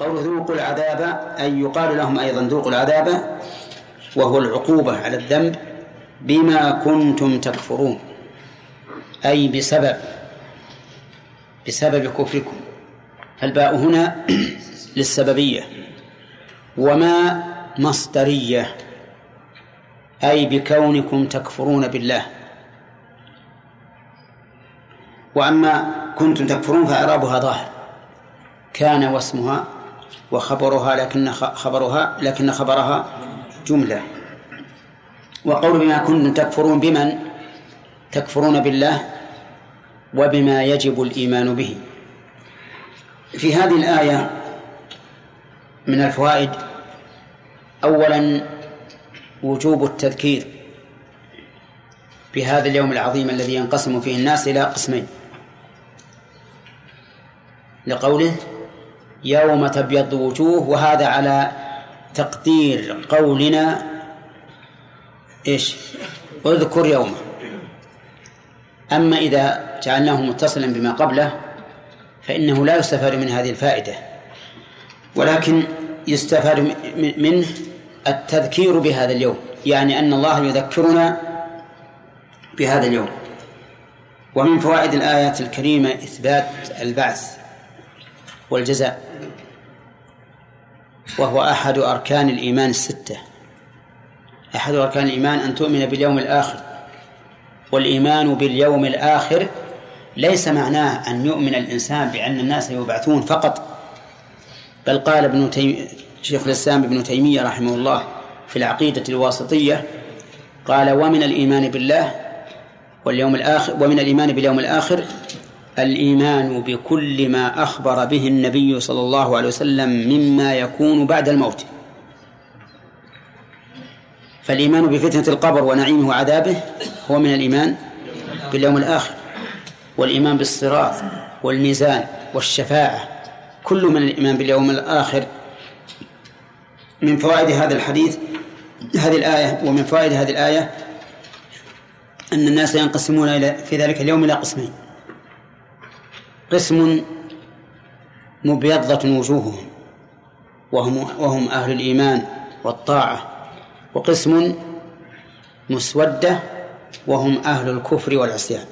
قول ذوقوا العذاب أي يقال لهم أيضا ذوقوا العذاب وهو العقوبة على الذنب بما كنتم تكفرون أي بسبب بسبب كفركم. الباء هنا للسببية وما مصدرية أي بكونكم تكفرون بالله. وأما كنتم تكفرون فإعرابها ظاهر كان واسمها وخبرها لكن خبرها لكن خبرها جملة. وقول بما كنتم تكفرون بمن؟ تكفرون بالله وبما يجب الإيمان به. في هذه الآية من الفوائد أولا وجوب التذكير بهذا اليوم العظيم الذي ينقسم فيه الناس إلى قسمين. لقوله يوم تبيض وجوه وهذا على تقدير قولنا إيش؟ اذكر يوما أما إذا جعلناه متصلا بما قبله فإنه لا يستفاد من هذه الفائدة. ولكن يستفاد منه التذكير بهذا اليوم. يعني أن الله يذكرنا بهذا اليوم. ومن فوائد الآيات الكريمة إثبات البعث. والجزاء. وهو أحد أركان الإيمان الستة. أحد أركان الإيمان أن تؤمن باليوم الآخر. والإيمان باليوم الآخر ليس معناه أن يؤمن الإنسان بأن الناس يبعثون فقط. بل قال ابن تيم... شيخ الإسلام ابن تيمية رحمه الله في العقيدة الواسطية قال ومن الإيمان بالله واليوم الآخر ومن الإيمان باليوم الآخر الإيمان بكل ما أخبر به النبي صلى الله عليه وسلم مما يكون بعد الموت. فالإيمان بفتنة القبر ونعيمه وعذابه هو من الإيمان باليوم الآخر والإيمان بالصراط والميزان والشفاعة كل من الإيمان باليوم الآخر. من فوائد هذا الحديث هذه الآية ومن فوائد هذه الآية أن الناس ينقسمون إلى في ذلك اليوم إلى قسمين. قسم مبيضة وجوههم وهم وهم أهل الإيمان والطاعة وقسم مسودة وهم أهل الكفر والعصيان.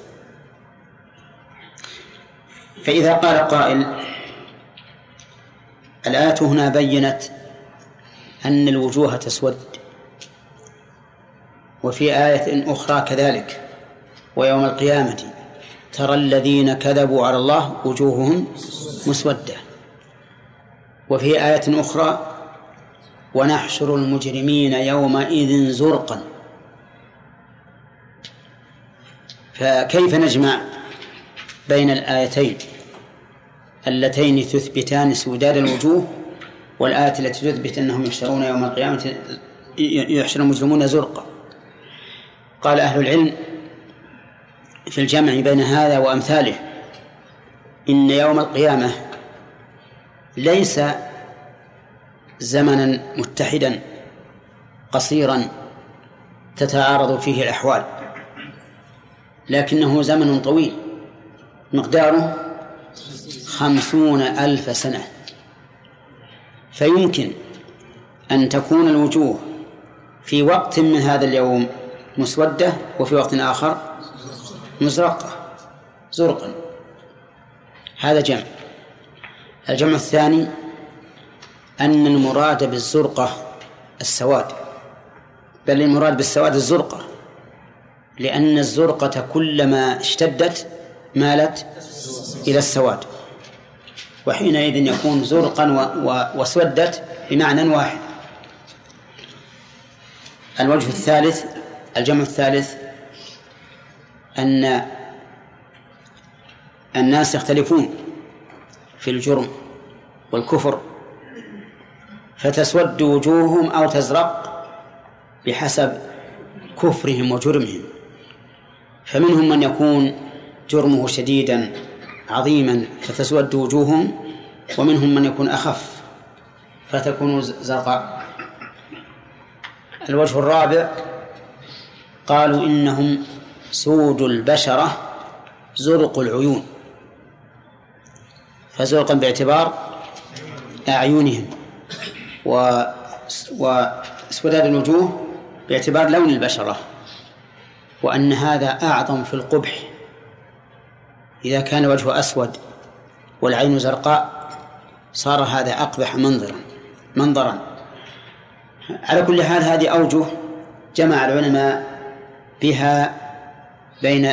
فإذا قال قائل الآية هنا بينت أن الوجوه تسود وفي آية أخرى كذلك ويوم القيامة. ترى الذين كذبوا على الله وجوههم مسودة. وفي آية أخرى ونحشر المجرمين يومئذ زرقا. فكيف نجمع بين الآيتين؟ اللتين تثبتان سوداد الوجوه والآية التي تثبت أنهم يحشرون يوم القيامة يحشر المجرمون زرقا. قال أهل العلم في الجمع بين هذا وأمثاله إن يوم القيامة ليس زمنا متحدا قصيرا تتعارض فيه الأحوال لكنه زمن طويل مقداره خمسون ألف سنة. فيمكن أن تكون الوجوه في وقت من هذا اليوم مسودة وفي وقت آخر مزرقة زرقا هذا جمع. الجمع الثاني أن المراد بالزرقة السواد. بل المراد بالسواد الزرقة لأن الزرقة كلما اشتدت مالت إلى السواد. وحينئذ يكون زرقا وسودت بمعنى واحد. الوجه الثالث الجمع الثالث أن الناس يختلفون في الجرم والكفر فتسود وجوههم أو تزرق بحسب كفرهم وجرمهم. فمنهم من يكون جرمه شديدا عظيما فتسود وجوههم ومنهم من يكون أخف فتكون زرقاء الوجه الرابع قالوا إنهم سود البشرة زرق العيون. فزرقا باعتبار أعينهم. و واسوداد الوجوه باعتبار لون البشرة. وأن هذا أعظم في القبح. إذا كان وجهه أسود والعين زرقاء صار هذا أقبح منظرا منظرا. على كل حال هذه أوجه جمع العلماء بها بين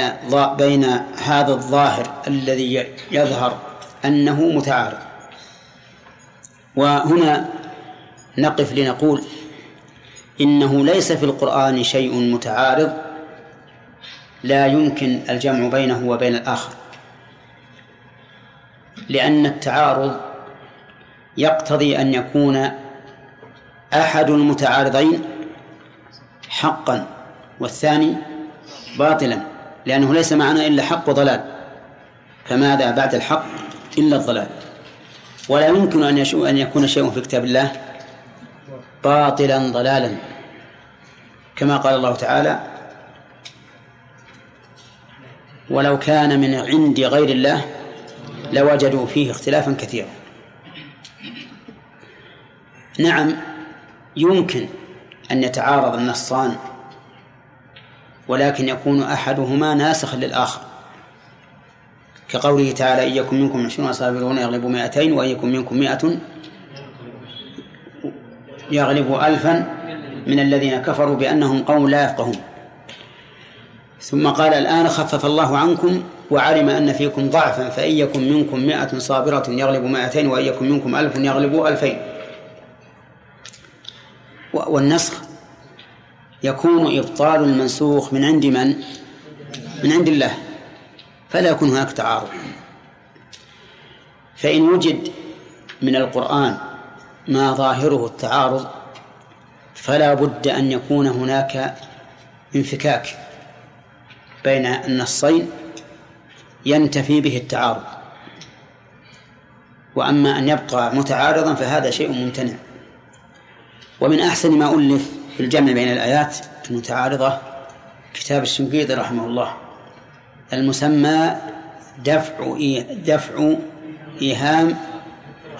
بين هذا الظاهر الذي يظهر أنه متعارض. وهنا نقف لنقول إنه ليس في القرآن شيء متعارض لا يمكن الجمع بينه وبين الآخر لأن التعارض يقتضي أن يكون أحد المتعارضين حقا والثاني باطلا. لأنه ليس معنا إلا حق وضلال. فماذا بعد الحق إلا الضلال؟ ولا يمكن أن أن يكون شيء في كتاب الله باطلا ضلالا. كما قال الله تعالى ولو كان من عند غير الله لوجدوا فيه اختلافا كثيرا. نعم يمكن أن يتعارض النصان ولكن يكون أحدهما ناسخا للآخر. كقوله تعالى إن يكن منكم عشرون صابرون يغلبوا مائتين وإن يكن منكم مائة يغلب ألفا من الذين كفروا بأنهم قوم لا يفقهون. ثم قال الآن خفف الله عنكم وعلم أن فيكم ضعفا فإن يكن منكم مائة صابرة يغلب مائتين وإن يكن منكم ألف يغلب ألفين. والنسخ يكون إبطال المنسوخ من عند من؟ من عند الله. فلا يكون هناك تعارض. فإن وجد من القرآن ما ظاهره التعارض فلا بد أن يكون هناك انفكاك بين النصين ينتفي به التعارض. وأما أن يبقى متعارضا فهذا شيء ممتنع. ومن أحسن ما ألف في الجمع بين الآيات المتعارضة كتاب الشنقيطي رحمه الله. المسمى دفع دفع إيهام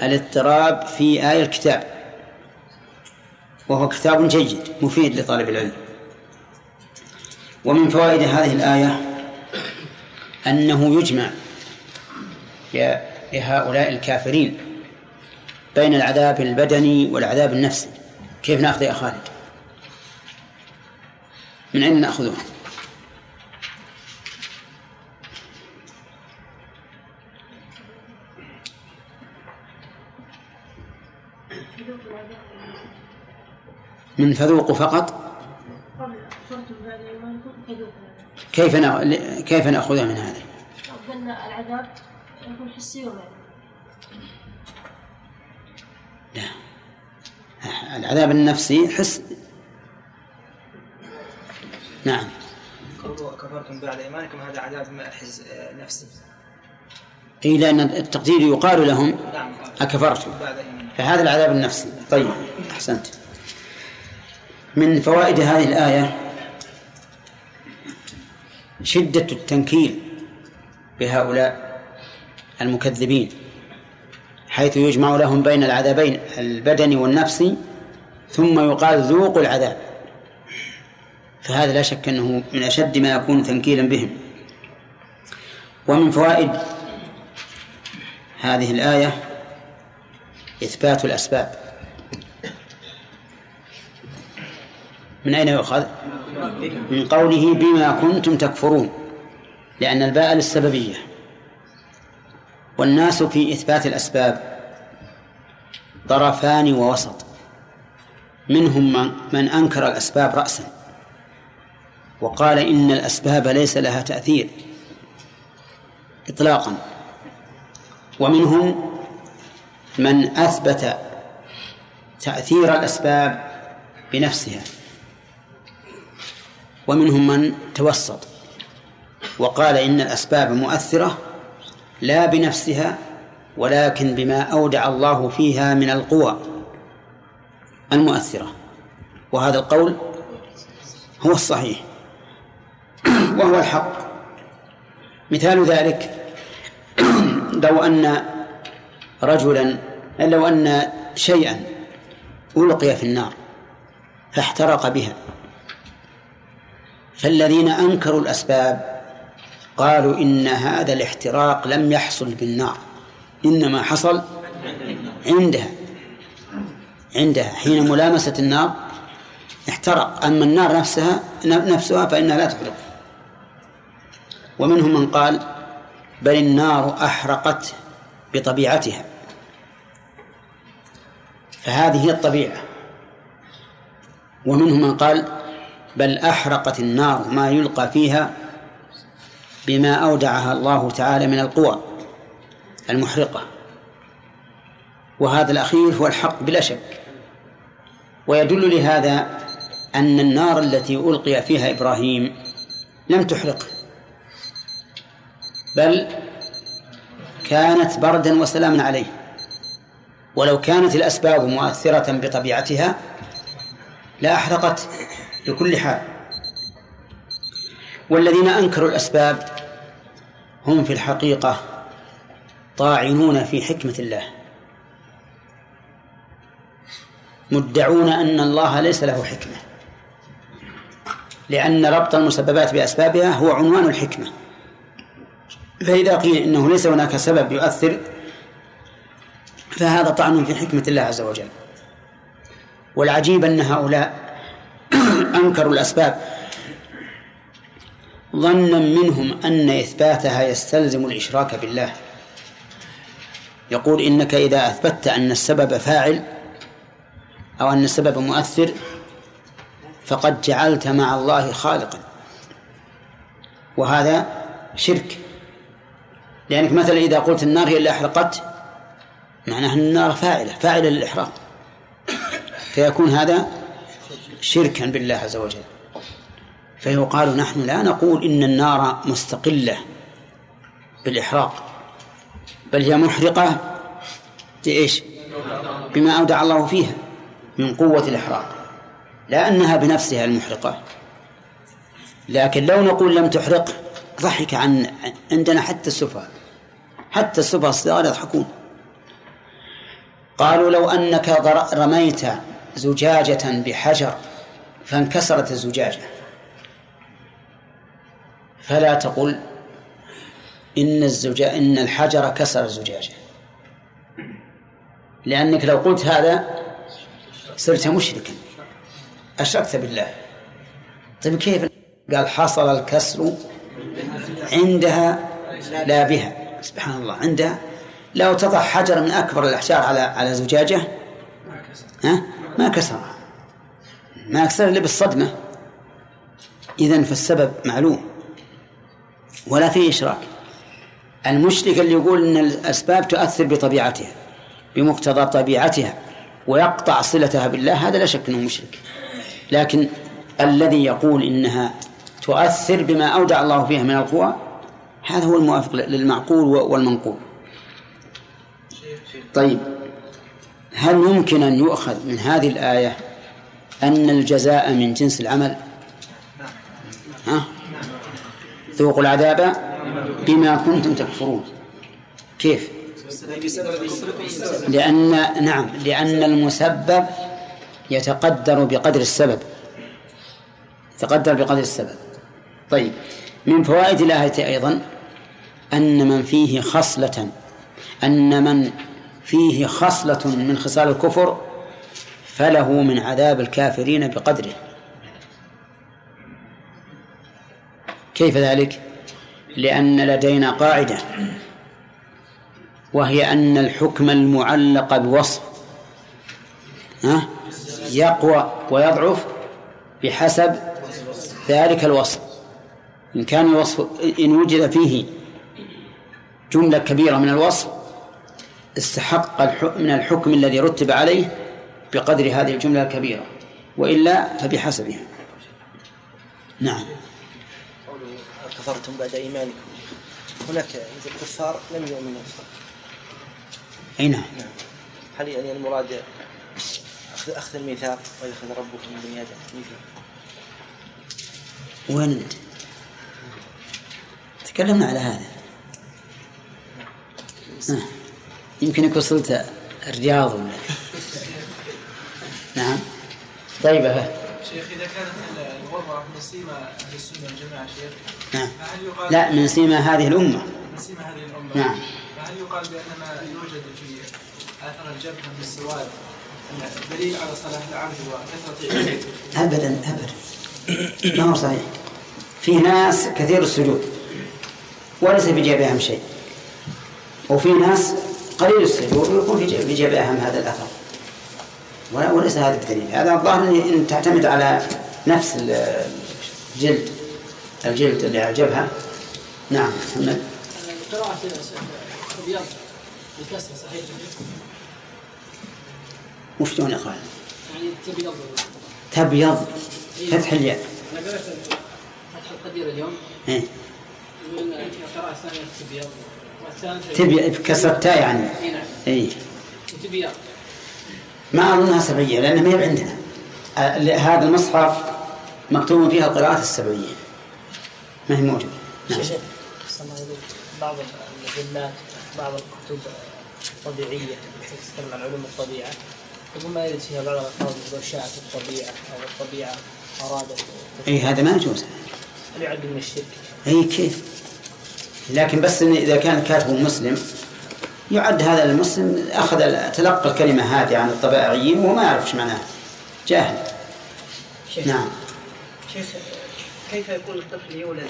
الاضطراب في آية الكتاب. وهو كتاب جيد مفيد لطالب العلم. ومن فوائد هذه الآية أنه يجمع لهؤلاء الكافرين بين العذاب البدني والعذاب النفسي. كيف نأخذ يا خالد؟ من أين نأخذه من فذوق فقط؟ كيف كيف نأخذها من هذا؟ قلنا العذاب يكون حسي ومعنوي لا. العذاب النفسي حس نعم. كفرتم بعد إيمانكم هذا عذاب حس نفسي اي لأن التقدير يقال لهم نعم. أكفرتم. فهذا العذاب النفسي. طيب أحسنت. من فوائد هذه الآية شدة التنكيل بهؤلاء المكذبين حيث يجمع لهم بين العذابين البدني والنفسي ثم يقال ذوقوا العذاب. فهذا لا شك أنه من أشد ما يكون تنكيلا بهم. ومن فوائد هذه الآية إثبات الأسباب. من أين يؤخذ؟ من قوله بما كنتم تكفرون لأن الباء للسببية. والناس في إثبات الأسباب طرفان ووسط. منهم من أنكر الأسباب رأسا. وقال إن الأسباب ليس لها تأثير إطلاقا. ومنهم من أثبت تأثير الأسباب بنفسها. ومنهم من توسط وقال إن الأسباب مؤثرة لا بنفسها ولكن بما أودع الله فيها من القوى المؤثرة. وهذا القول هو الصحيح. وهو الحق. مثال ذلك لو أن رجلا لو أن شيئا ألقي في النار فاحترق بها. فالذين أنكروا الأسباب قالوا إن هذا الاحتراق لم يحصل بالنار إنما حصل عندها. عندها. حين ملامسة النار احترق. أما النار نفسها نفسها فإنها لا تحرق. ومنهم من قال بل النار أحرقت بطبيعتها. فهذه هي الطبيعة. ومنهم من قال بل أحرقت النار ما يلقى فيها بما أودعها الله تعالى من القوى المحرقة. وهذا الأخير هو الحق بلا شك. ويدل لهذا أن النار التي ألقي فيها إبراهيم لم تحرقه. بل كانت بردا وسلاما عليه. ولو كانت الأسباب مؤثرة بطبيعتها لأحرقت بكل حال. والذين أنكروا الأسباب هم في الحقيقة طاعنون في حكمة الله. مدعون أن الله ليس له حكمة. لأن ربط المسببات بأسبابها هو عنوان الحكمة. فإذا قيل إنه ليس هناك سبب يؤثر فهذا طعن في حكمة الله عز وجل. والعجيب أن هؤلاء أنكروا الأسباب. ظنا منهم أن إثباتها يستلزم الإشراك بالله. يقول إنك إذا أثبتت أن السبب فاعل أو أن السبب مؤثر فقد جعلت مع الله خالقا. وهذا شرك. لأنك مثلا إذا قلت النار هي اللي أحرقت معناها أن النار فاعلة فاعلة للإحراق. فيكون هذا شركا بالله عز وجل. فيقال نحن لا نقول إن النار مستقلة بالإحراق بل هي محرقة بإيش؟ بما أودع الله فيها من قوة الإحراق. لا أنها بنفسها المحرقة. لكن لو نقول لم تحرق ضحك عن عندنا حتى السفهاء حتى السفهاء الصغار يضحكون. قالوا لو أنك رميت زجاجة بحجر فانكسرت الزجاجة. فلا تقل إن الزجاجة إن الحجر كسر الزجاجة. لأنك لو قلت هذا صرت مشركا. أشركت بالله. طيب كيف؟ قال حصل الكسر عندها لا بها. سبحان الله. عندها لو تضع حجر من أكبر الأحجار على على زجاجة. ها؟ ما كسرها. ما كسر إلا بالصدمة. إذن فالسبب معلوم. ولا فيه إشراك. المشرك اللي يقول أن الأسباب تؤثر بطبيعتها بمقتضى طبيعتها ويقطع صلتها بالله هذا لا شك أنه مشرك. لكن الذي يقول إنها تؤثر بما أودع الله فيها من القوى؟ هذا هو الموافق للمعقول والمنقول. طيب هل يمكن أن يؤخذ من هذه الآية أن الجزاء من جنس العمل؟ ها؟ ذوقوا العذاب بما كنتم تكفرون. كيف؟ لأن نعم لأن المسبب يتقدر بقدر السبب. يتقدر بقدر السبب. طيب. من فوائد الآية أيضا أن من فيه خصلة أن من فيه خصلة من خصال الكفر فله من عذاب الكافرين بقدره. كيف ذلك؟ لأن لدينا قاعدة وهي أن الحكم المعلق بوصف يقوى ويضعف بحسب ذلك الوصف. إن كان الوصف إن وجد فيه جملة كبيرة من الوصف استحق من الحكم الذي رتب عليه بقدر هذه الجملة الكبيرة وإلا فبحسبها. نعم. كفرتم بعد إيمانكم. هناك الكفار لم يؤمنوا. أي نعم. هل يعني المراد أخذ أخذ الميثاق ويأخذ ربكم من بني آدم؟ ميثاق وين أنت؟ تكلمنا على هذا. آه. يمكنك وصلت الرياض ولا نعم. طيب. شيخ إذا كانت الغربه من سيما أهل السنة والجماعة شيخ نعم. لا من سيما هذه الأمة. من سيما هذه الأمة. نعم. فهل يقال بأن ما يوجد في اثر الجبهة من السواد دليل على صلاح العبد وكثرة عبادته أبدا أبدا. ما هو صحيح؟ في ناس كثير السجود وليس في جيبهم شيء. وفي ناس قليل السجود ويكون في جيب- جيبهم هذا الأثر. وليس هذا الدليل. هذا الظاهر إن- إن تعتمد على نفس ال- الجلد. الجلد اللي على الجبهة نعم محمد. قراءة الرياض بالكسر صحيح وش دون إقرار؟ يعني تبيض تبيض فتح الياء. أنا قرأت فتح القدير اليوم. إيه. تبيض والثالثة تبي بكسر التاء يعني؟ إي. نعم تبيض ما اظنها سبعية لأن ما هي عندنا ل- هذا المصحف مكتوب فيها القراءة السبعية. ما هي موجودة. نعم. شيخ بعض المجلات بعض الكتب الطبيعية التي تتكلم عن علوم الطبيعة يقول ما يرد فيها بعض شاءت الطبيعة أو الطبيعة أرادت. إي هذا ما يجوز. هل يعد من الشرك؟ اي كيف لكن بس إن إذا كان كاتب مسلم يعد هذا المسلم أخذ تلقى الكلمة هذه عن الطبائعيين وهو ما يعرف إيش معناها. جاهل. شيخ نعم. شيخ كيف يكون الطفل يولد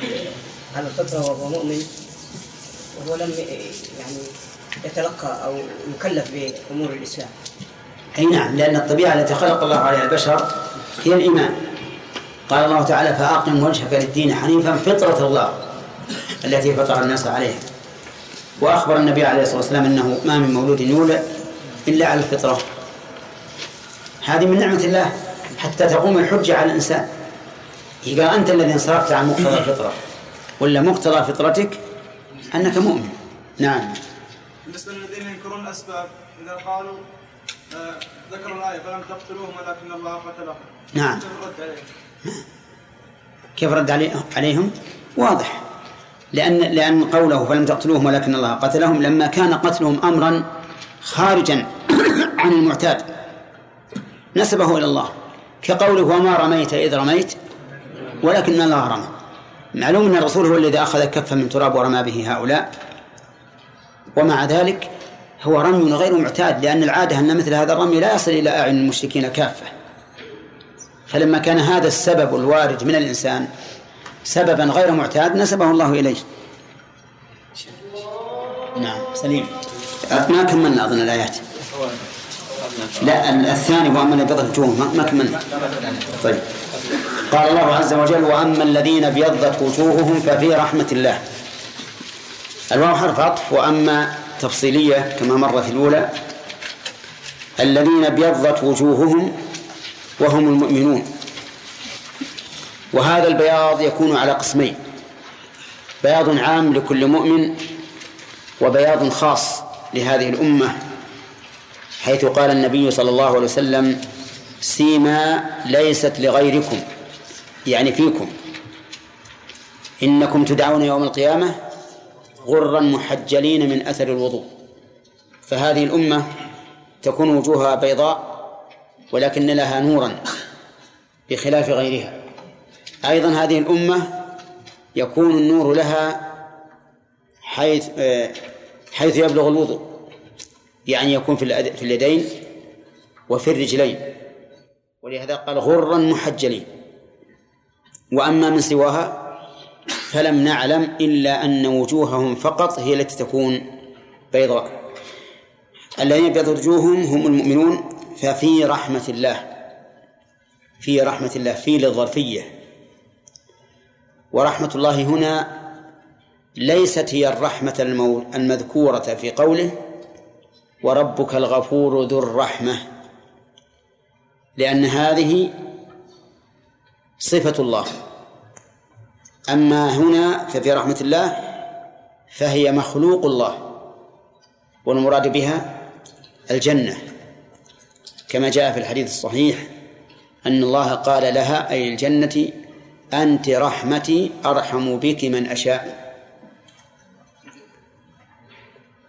على الفطرة وهو مؤمن وهو لم يعني يتلقى أو يكلف بأمور الإسلام؟ أي نعم لأن الطبيعة التي خلق الله عليها البشر هي الإيمان. قال الله تعالى فأقم وجهك للدين حنيفا فطرة الله التي فطر الناس عليها. وأخبر النبي عليه الصلاة والسلام إنه ما من مولود يولد إلا على الفطرة. هذه من نعمة الله حتى تقوم الحجة على الإنسان. قال أنت الذي انصرفت عن مقتضى الفطرة ولا مقتضى فطرتك أنك مؤمن. نعم. بالنسبة للذين ينكرون الأسباب إذا قالوا آه، ذكروا الآية فلم تقتلوهم ولكن الله قتلهم. نعم. كيف رد علي- عليهم؟ واضح. لأن لأن قوله فلم تقتلوهم ولكن الله قتلهم لما كان قتلهم أمرا خارجا عن المعتاد. نسبه إلى الله. كقوله وما رميت إذ رميت ولكن الله رمى. معلوم أن الرسول هو الذي أخذ كفا من تراب ورمى به هؤلاء. ومع ذلك هو رمي غير معتاد لأن العادة أن مثل هذا الرمي لا يصل إلى أعين المشركين كافة. فلما كان هذا السبب الوارد من الإنسان سببا غير معتاد نسبه الله إليه. نعم سليم. ما كملنا أظن الآيات. لا الثاني وأما الذين ابيضت وجوههم ما- كملنا. طيب. قال الله عز وجل وأما الذين ابيضت وجوههم ففي رحمة الله. الواو حرف عطف وأما تفصيلية كما مر في الأولى الذين ابيضت وجوههم وهم المؤمنون. وهذا البياض يكون على قسمين. بياض عام لكل مؤمن وبياض خاص لهذه الأمة حيث قال النبي صلى الله عليه وسلم سيما ليست لغيركم يعني فيكم. إنكم تدعون يوم القيامة غرا محجلين من أثر الوضوء. فهذه الأمة تكون وجوهها بيضاء ولكن لها نورا بخلاف غيرها. أيضا هذه الأمة يكون النور لها حيث آه، حيث يبلغ الوضوء. يعني يكون في في اليدين وفي الرجلين. ولهذا قال غرا محجلين. وأما من سواها فلم نعلم إلا أن وجوههم فقط هي التي تكون بيضاء. الذين ابيضت وجوههم هم المؤمنون ففي رحمة الله في رحمة الله في للظرفية. ورحمة الله هنا ليست هي الرحمة المذكورة في قوله وربك الغفور ذو الرحمة لأن هذه صفة الله. أما هنا ففي رحمة الله فهي مخلوق الله والمراد بها الجنة. كما جاء في الحديث الصحيح أن الله قال لها أي الجنة أنت رحمتي أرحم بك من أشاء.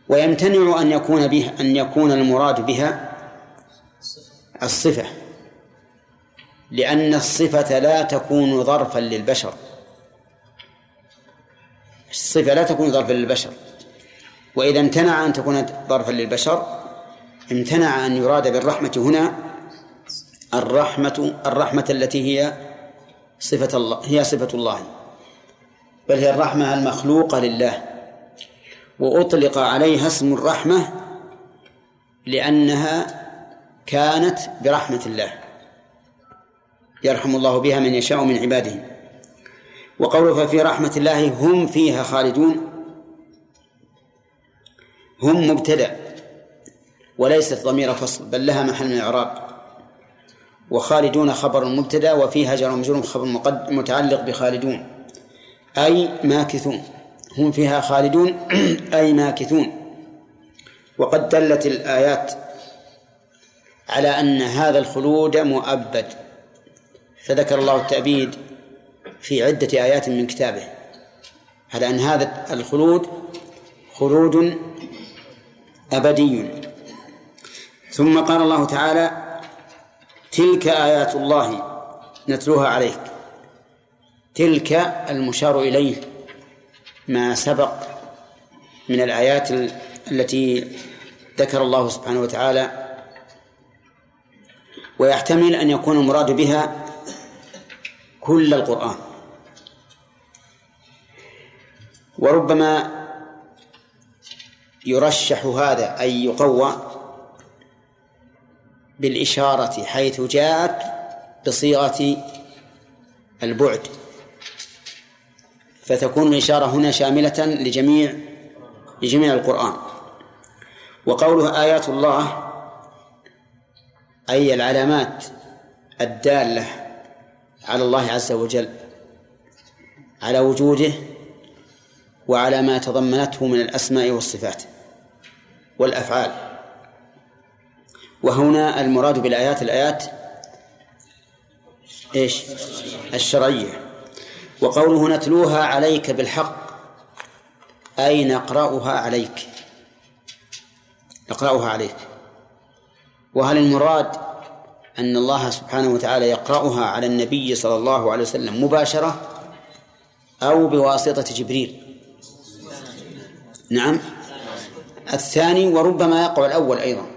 ويمتنع أن يكون به أن يكون المراد بها الصفة لأن الصفة لا تكون ظرفا للبشر. الصفة لا تكون ظرفا للبشر. وإذا امتنع أن تكون ظرفا للبشر امتنع أن يراد بالرحمة هنا الرحمة الرحمة التي هي صفة الله هي صفة الله. بل هي الرحمة المخلوقة لله. وأطلق عليها اسم الرحمة لأنها كانت برحمة الله. يرحم الله بها من يشاء من عباده. وقوله ففي رحمة الله هم فيها خالدون. هم مبتدأ. وليست ضمير فصل بل لها محل من الإعراب. وخالدون خبر مبتدأ وفيها جر ومجرور خبر متعلق بخالدون أي ماكثون. هم فيها خالدون أي ماكثون. وقد دلت الآيات على أن هذا الخلود مؤبد. فذكر الله التأبيد في عدة آيات من كتابه على أن هذا الخلود خلود أبدي. ثم قال الله تعالى تلك آيات الله نتلوها عليك. تلك المشار إليه ما سبق من الآيات التي ذكر الله سبحانه وتعالى ويحتمل أن يكون المراد بها كل القرآن. وربما يرشح هذا أي يقوى بالإشارة حيث جاءت بصيغة البعد. فتكون الإشارة هنا شاملة لجميع لجميع القرآن. وقوله آيات الله أي العلامات الدالة على الله عز وجل على وجوده وعلى ما تضمنته من الأسماء والصفات والأفعال. وهنا المراد بالآيات الآيات إيش؟ الشرعية. وقوله نتلوها عليك بالحق أي نقرأها عليك. نقرأها عليك. وهل المراد أن الله سبحانه وتعالى يقرأها على النبي صلى الله عليه وسلم مباشرة أو بواسطة جبريل؟ نعم. الثاني وربما يقع الأول أيضا.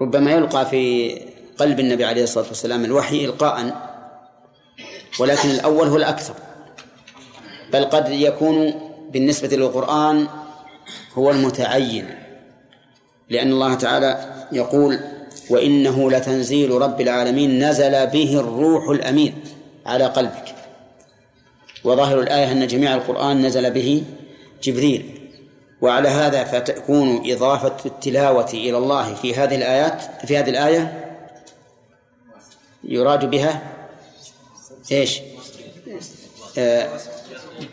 ربما يلقى في قلب النبي عليه الصلاة والسلام الوحي إلقاء ولكن الأول هو الأكثر. بل قد يكون بالنسبة للقرآن هو المتعين لأن الله تعالى يقول وإنه لتنزيل رب العالمين نزل به الروح الأمين على قلبك. وظاهر الآية أن جميع القرآن نزل به جبريل. وعلى هذا فتكون إضافة التلاوة إلى الله في هذه الآيات في هذه الآية؟ يراد بها؟ إيش؟ آه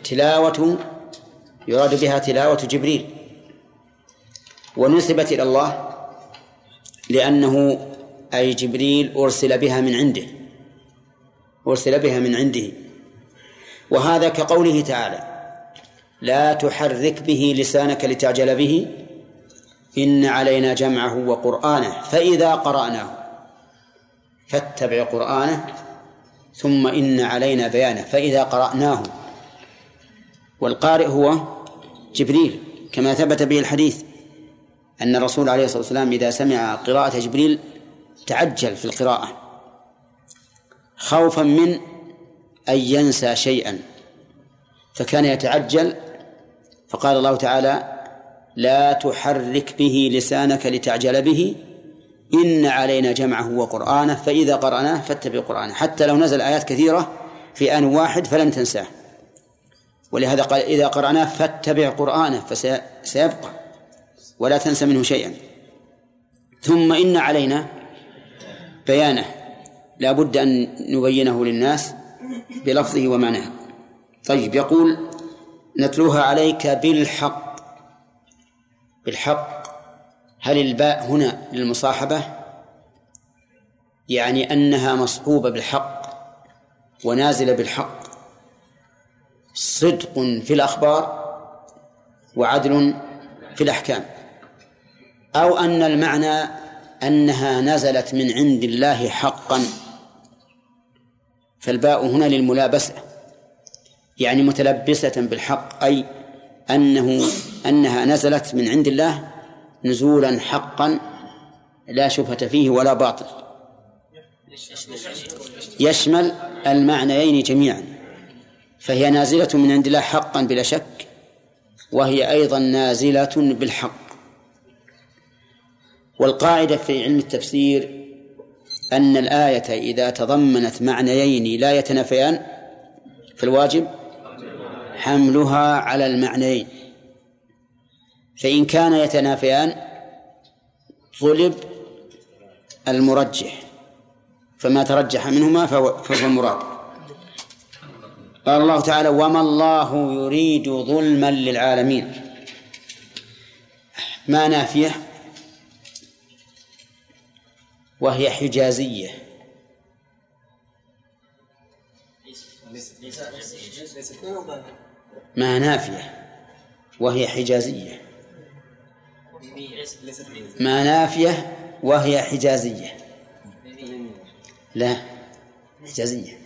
تلاوة يراد بها تلاوة جبريل. ونسبت إلى الله لأنه أي جبريل أرسل بها من عنده. أرسل بها من عنده. وهذا كقوله تعالى لا تحرك به لسانك لتعجل به. إن علينا جمعه وقرآنه. فإذا قرأناه فاتبع قرآنه. ثم إن علينا بيانه. فإذا قرأناه. والقارئ هو جبريل. كما ثبت به الحديث أن الرسول عليه الصلاة والسلام إذا سمع قراءة جبريل تعجل في القراءة. خوفا من أن ينسى شيئا. فكان يتعجل فقال الله تعالى لا تحرك به لسانك لتعجل به. إن علينا جمعه وقرآنه فإذا قرأناه فاتبع قرآنه. حتى لو نزل آيات كثيرة في آن واحد فلن تنساه. ولهذا قال إذا قرأناه فاتبع قرآنه فسيبقى ولا تنسى منه شيئا. ثم إن علينا بيانه. لا بد أن نبينه للناس بلفظه ومعناه. طيب يقول نتلوها عليك بالحق. بالحق. هل الباء هنا للمصاحبة؟ يعني أنها مصحوبة بالحق ونازلة بالحق. صدق في الأخبار وعدل في الأحكام. أو أن المعنى أنها نزلت من عند الله حقا. فالباء هنا للملابسة. يعني متلبسة بالحق أي أنه أنها نزلت من عند الله نزولا حقا لا شبهة فيه ولا باطل. يشمل المعنيين جميعا فهي نازلة من عند الله حقا بلا شك وهي أيضا نازلة بالحق. والقاعدة في علم التفسير أن الآية إذا تضمنت معنيين لا يتنافيان فالواجب حملها على المعنيين. فإن كان يتنافيان طلب المرجح. فما ترجح منهما فهو, فهو المراد قال الله تعالى وما الله يريد ظلما للعالمين. ما نافية؟ وهي حجازية. ما نافية وهي حجازية. ما نافية وهي حجازية. لا حجازية.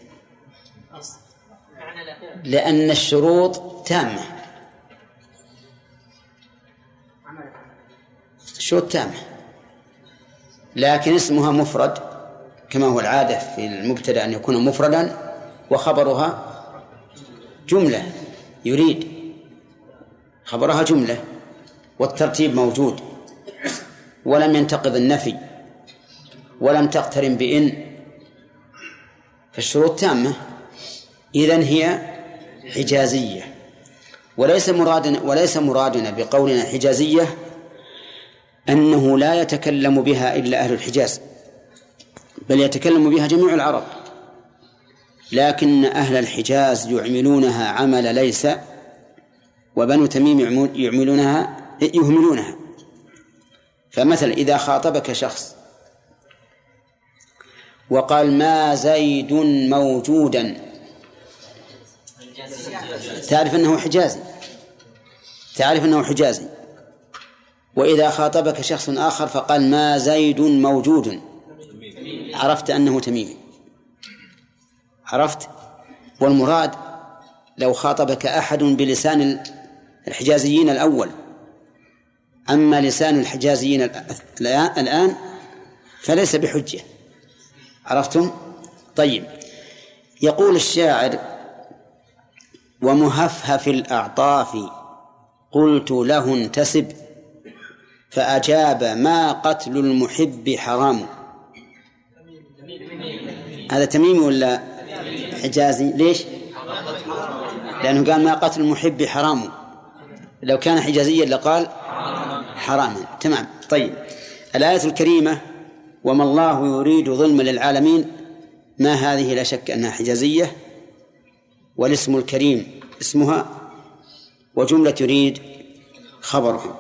لأن الشروط تامة. الشروط تامة. لكن اسمها مفرد كما هو العادة في المبتدأ أن يكون مفردا وخبرها جملة. يريد خبرها جملة والترتيب موجود. ولم ينتقض النفي ولم تقترن بإن. فالشروط تامة. إذن هي حجازية. وليس مرادنا وليس مرادنا بقولنا حجازية أنه لا يتكلم بها إلا أهل الحجاز بل يتكلم بها جميع العرب. لكن أهل الحجاز يعملونها عمل ليس وبنو تميم يعملونها يهملونها. فمثلا إذا خاطبك شخص وقال ما زيد موجودا تعرف أنه حجازي؟ تعرف أنه حجازي. وإذا خاطبك شخص آخر فقال ما زيد موجود. عرفت أنه تميمي. عرفت؟ والمراد لو خاطبك أحد بلسان الحجازيين الأول. أما لسان الحجازيين الآن فليس بحجة. عرفتم؟ طيب. يقول الشاعر ومهفهف الأعطاف قلت له انتسب فأجاب ما قتل المحب حرام. هذا تميمي ولا حجازي ليش؟ لأنه قال ما قتل المحب حرام. لو كان حجازيا لقال حرام. تمام. طيب. الآية الكريمة وما الله يريد ظلما للعالمين. ما هذه؟ لا شك أنها حجازية. والاسم الكريم اسمها وجملة يريد خبرها.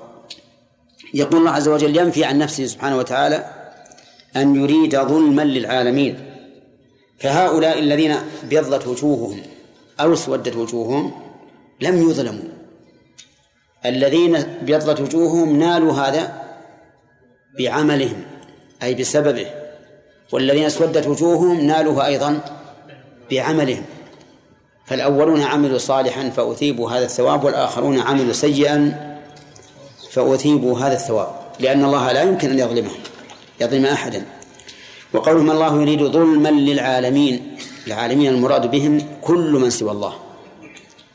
يقول الله عز وجل ينفي عن نفسه سبحانه وتعالى أن يريد ظلما للعالمين. فهؤلاء الذين ابيضت وجوههم أو اسودت وجوههم لم يظلموا. الذين ابيضت وجوههم نالوا هذا بعملهم أي بسببه. والذين اسودت وجوههم نالوها أيضا بعملهم. فالأولون عملوا صالحا فأثيبوا هذا الثواب والآخرون عملوا سيئا فأثيبوا هذا الثواب لأن الله لا يمكن أن يظلمهم يظلم أحدا. وقولهم الله يريد ظلما للعالمين العالمين المراد بهم كل من سوى الله.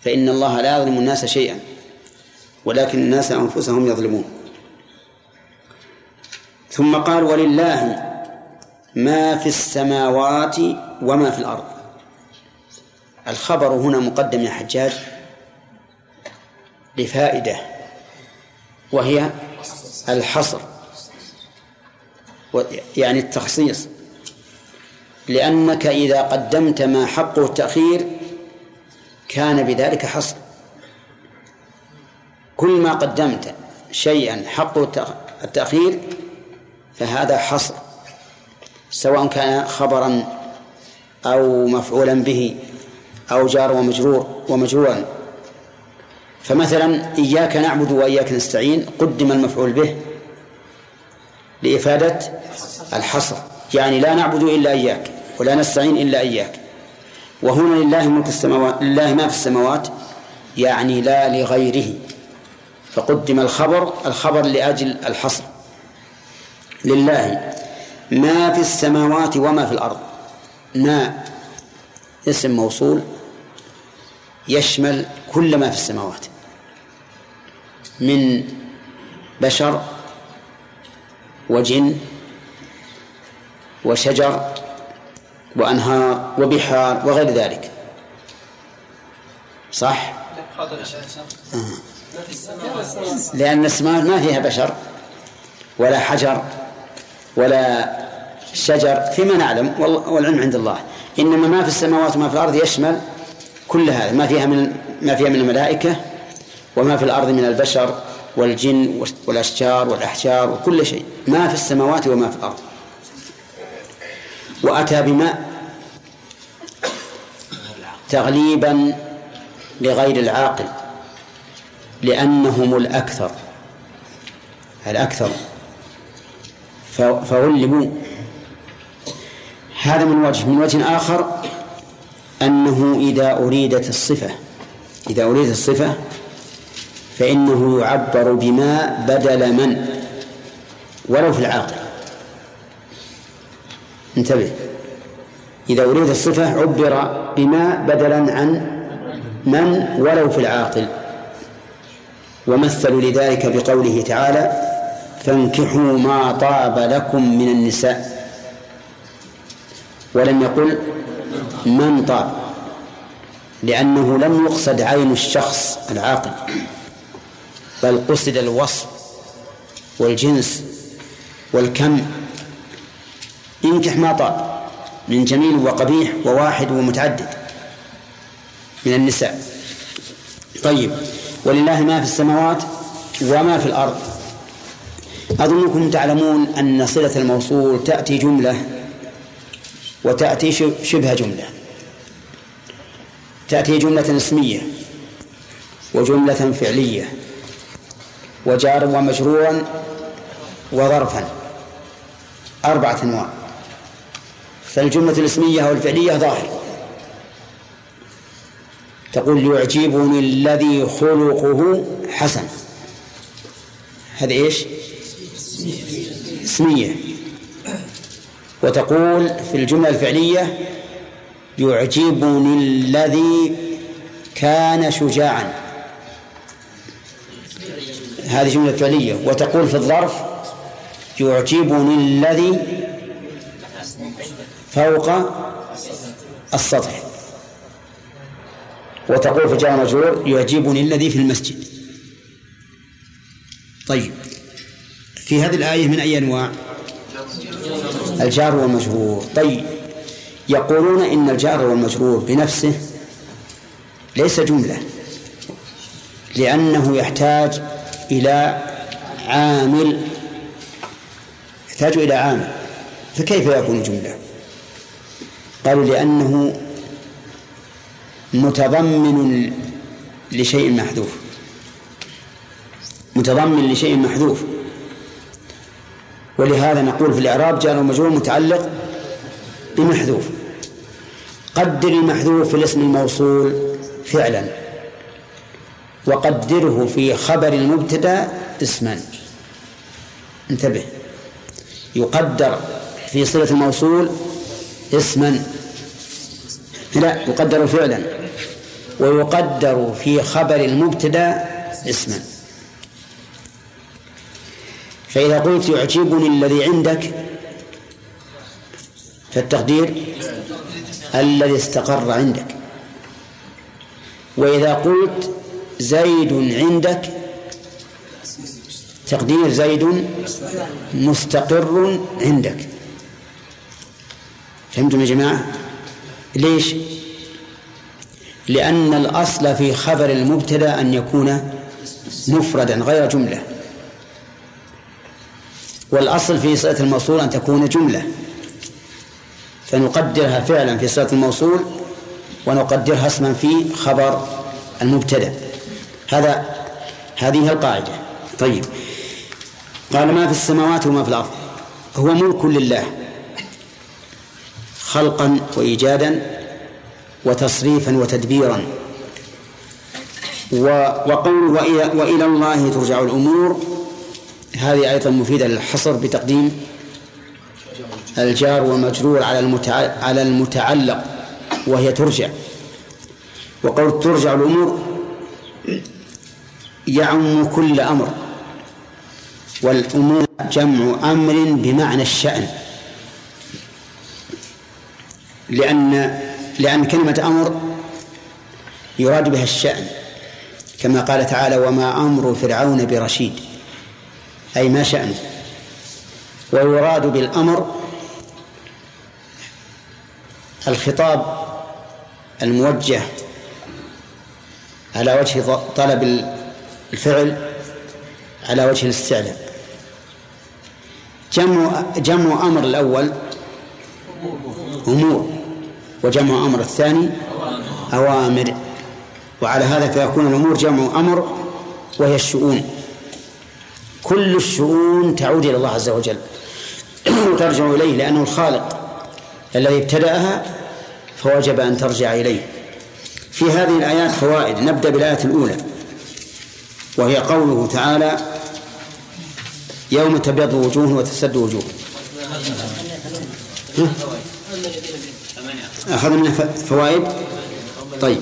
فإن الله لا يظلم الناس شيئا ولكن الناس أنفسهم يظلمون. ثم قال ولله ما في السماوات وما في الأرض. الخبر هنا مقدم يا حجاج لفائدة وهي الحصر. يعني التخصيص. لأنك إذا قدمت ما حقه التأخير كان بذلك حصر. كل ما قدمت شيئا حقه التأخير فهذا حصر سواء كان خبرا أو مفعولا به أو جار ومجرور ومجرورا. فمثلا إياك نعبد وإياك نستعين قدم المفعول به لإفادة الحصر. يعني لا نعبد إلا إياك ولا نستعين إلا إياك. وهنا لله ملك السماوات لله ما في السماوات يعني لا لغيره. فقدم الخبر الخبر لأجل الحصر. لله ما في السماوات وما في الأرض. ما اسم موصول يشمل كل ما في السماوات. من بشر وجن وشجر وأنهار وبحار وغير ذلك صح؟ آه. لأن السماوات ما فيها بشر ولا حجر ولا شجر فيما نعلم والعلم عند الله إنما ما في السماوات وما في الأرض يشمل كل هذا ما فيها من ما فيها من الملائكة وما في الأرض من البشر والجن والأشجار والأحجار وكل شيء ما في السماوات وما في الأرض. وأتى بماء تغليبا لغير العاقل لأنهم الأكثر الأكثر. فغلبوا. هذا من وجه من وجه آخر أنه إذا أريدت الصفة إذا أريدت الصفة فإنه يعبر بما بدل من؟ ولو في العاقل. انتبه. إذا أريد الصفة عبر بما بدلا عن من ولو في العاقل. ومثلوا لذلك بقوله تعالى فانكحوا ما طاب لكم من النساء ولم يقل من طاب لأنه لم يقصد عين الشخص العاقل. بل قصد الوصف والجنس والكم. انكح ما طاب من جميل وقبيح وواحد ومتعدد من النساء. طيب ولله ما في السماوات وما في الأرض. أظنكم تعلمون أن صلة الموصول تأتي جملة وتأتي شبه جملة. تأتي جملة اسمية وجملة فعلية. وجار ومجرورا وظرفا أربعة أنواع. فالجملة الاسمية أو الفعلية ظاهر. تقول يعجبني الذي خلقه حسن. هذا إيش؟ اسمية. وتقول في الجملة الفعلية يعجبني الذي كان شجاعا. هذه جملة فعلية. وتقول في الظرف يعجبني الذي فوق السطح. وتقول في جار مجرور يعجبني الذي في المسجد. طيب في هذه الآية من أي أنواع؟ الجار والمجرور. طيب يقولون إن الجار والمجرور بنفسه ليس جملة لأنه يحتاج إلى عامل يحتاج إلى عامل. فكيف يكون جملة؟ قالوا لأنه متضمن لشيء محذوف. متضمن لشيء محذوف. ولهذا نقول في الإعراب جار ومجرور متعلق بمحذوف. قدر المحذوف في الاسم الموصول فعلا. وقدره في خبر المبتدا اسما انتبه. يقدر في صلة الموصول اسما. لا يقدر فعلا. ويقدر في خبر المبتدا اسما. فإذا قلت يعجبني الذي عندك فالتقدير الذي استقر عندك. وإذا قلت زيد عندك؟ تقدير زيد مستقر عندك. فهمتم يا جماعة؟ ليش؟ لأن الأصل في خبر المبتدأ أن يكون مفردا غير جملة. والأصل في صلة الموصول أن تكون جملة. فنقدرها فعلا في صلة الموصول ونقدرها اسما في خبر المبتدأ. هذا هذه القاعدة. طيب. قال ما في السماوات وما في الأرض. هو ملك لله. خلقا وإيجادا وتصريفا وتدبيرا. وقول وإلى, وإلى الله ترجع الأمور. هذه أيضا مفيدة للحصر بتقديم الجار والمجرور على على المتعلق وهي ترجع. وقول ترجع الأمور يعم كل أمر والأمور جمع أمر بمعنى الشأن. لأن لأن كلمة أمر يراد بها الشأن كما قال تعالى وما أمر فرعون برشيد أي ما شأنه. ويراد بالأمر الخطاب الموجه على وجه طلب الفعل على وجه الاستعلاء. جمع جمع أمر الأول أمور وجمع أمر الثاني أوامر. وعلى هذا فيكون الأمور جمع أمر وهي الشؤون. كل الشؤون تعود إلى الله عز وجل. وترجع إليه لأنه الخالق الذي ابتدأها فوجب أن ترجع إليه. في هذه الآيات فوائد. نبدأ بالآية الأولى. وهي قوله تعالى يوم تبيض وجوه وتسد وجوه. أخذنا فوائد؟ طيب.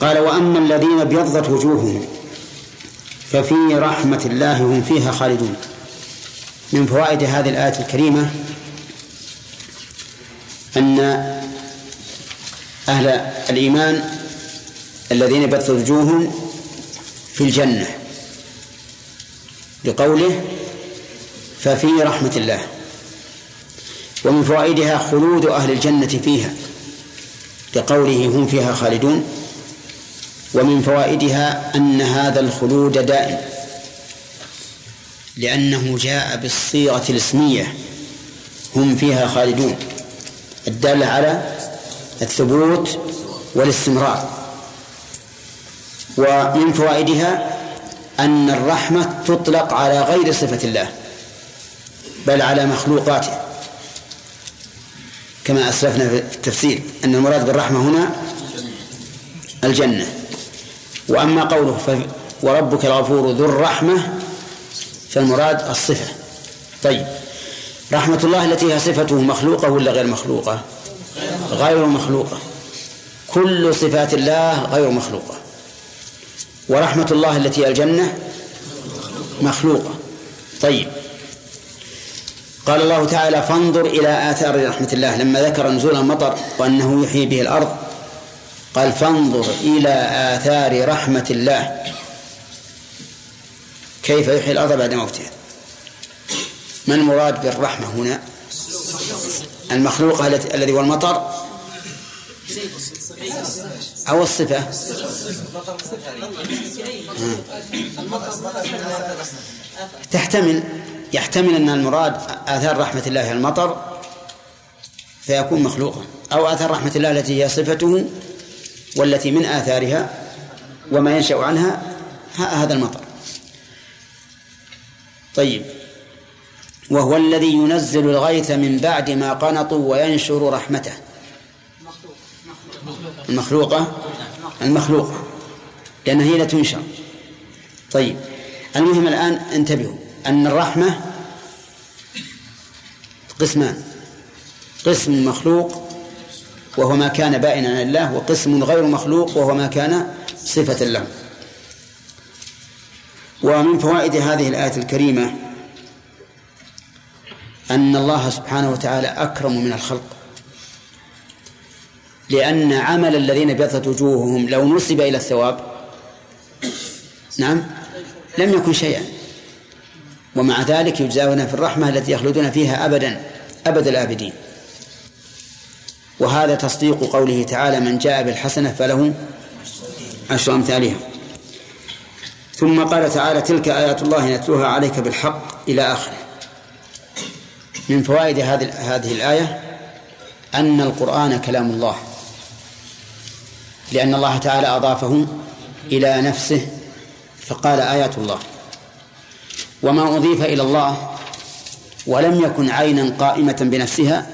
قال وأما الذين ابيضت وجوههم ففي رحمة الله هم فيها خالدون. من فوائد هذه الآية الكريمة أن أهل الإيمان الذين ابيضت وجوههم في الجنة. لقوله ففي رحمة الله. ومن فوائدها خلود أهل الجنة فيها. لقوله هم فيها خالدون. ومن فوائدها أن هذا الخلود دائم. لأنه جاء بالصيغة الاسمية. هم فيها خالدون. الدالة على الثبوت والاستمرار. ومن فوائدها أن الرحمة تطلق على غير صفة الله بل على مخلوقاته. كما أسلفنا في التفسير أن المراد بالرحمة هنا الجنة. وأما قوله وربك الغفور ذو الرحمة فالمراد الصفة. طيب رحمة الله التي هي صفته مخلوقة ولا غير مخلوقة؟ غير مخلوقة. كل صفات الله غير مخلوقة. ورحمة الله التي هي الجنة مخلوقة. طيب. قال الله تعالى فانظر إلى آثار رحمة الله. لما ذكر نزول المطر وأنه يحيي به الأرض قال فانظر إلى آثار رحمة الله. كيف يحيي الأرض بعد موتها؟ ما المراد بالرحمة هنا؟ المخلوق الذي هو المطر أو الصفة. تحتمل يحتمل أن المراد آثار رحمة الله المطر فيكون مخلوقا. أو آثار رحمة الله التي هي صفته والتي من آثارها وما ينشأ عنها هذا المطر. طيب. وهو الذي ينزل الغيث من بعد ما قنطوا وينشر رحمته. المخلوقة؟ المخلوقة لأنها هي لا تنشر. طيب. المهم الآن انتبهوا. أن الرحمة قسمان. قسم مخلوق وهو ما كان بائنا عن الله وقسم غير مخلوق وهو ما كان صفة له. ومن فوائد هذه الآية الكريمة أن الله سبحانه وتعالى أكرم من الخلق. لأن عمل الذين ابيضت وجوههم لو نسب إلى الثواب نعم لم يكن شيئا. ومع ذلك يجزاون في الرحمة التي يخلدون فيها أبدا أبد الآبدين. وهذا تصديق قوله تعالى من جاء بالحسنة فله عشر أمثالها. ثم قال تعالى تلك آيات الله نتلوها عليك بالحق إلى آخره. من فوائد هذه هذه الآية أن القرآن كلام الله. لأن الله تعالى أضافه إلى نفسه فقال آيات الله وما أضيف إلى الله ولم يكن عينا قائمة بنفسها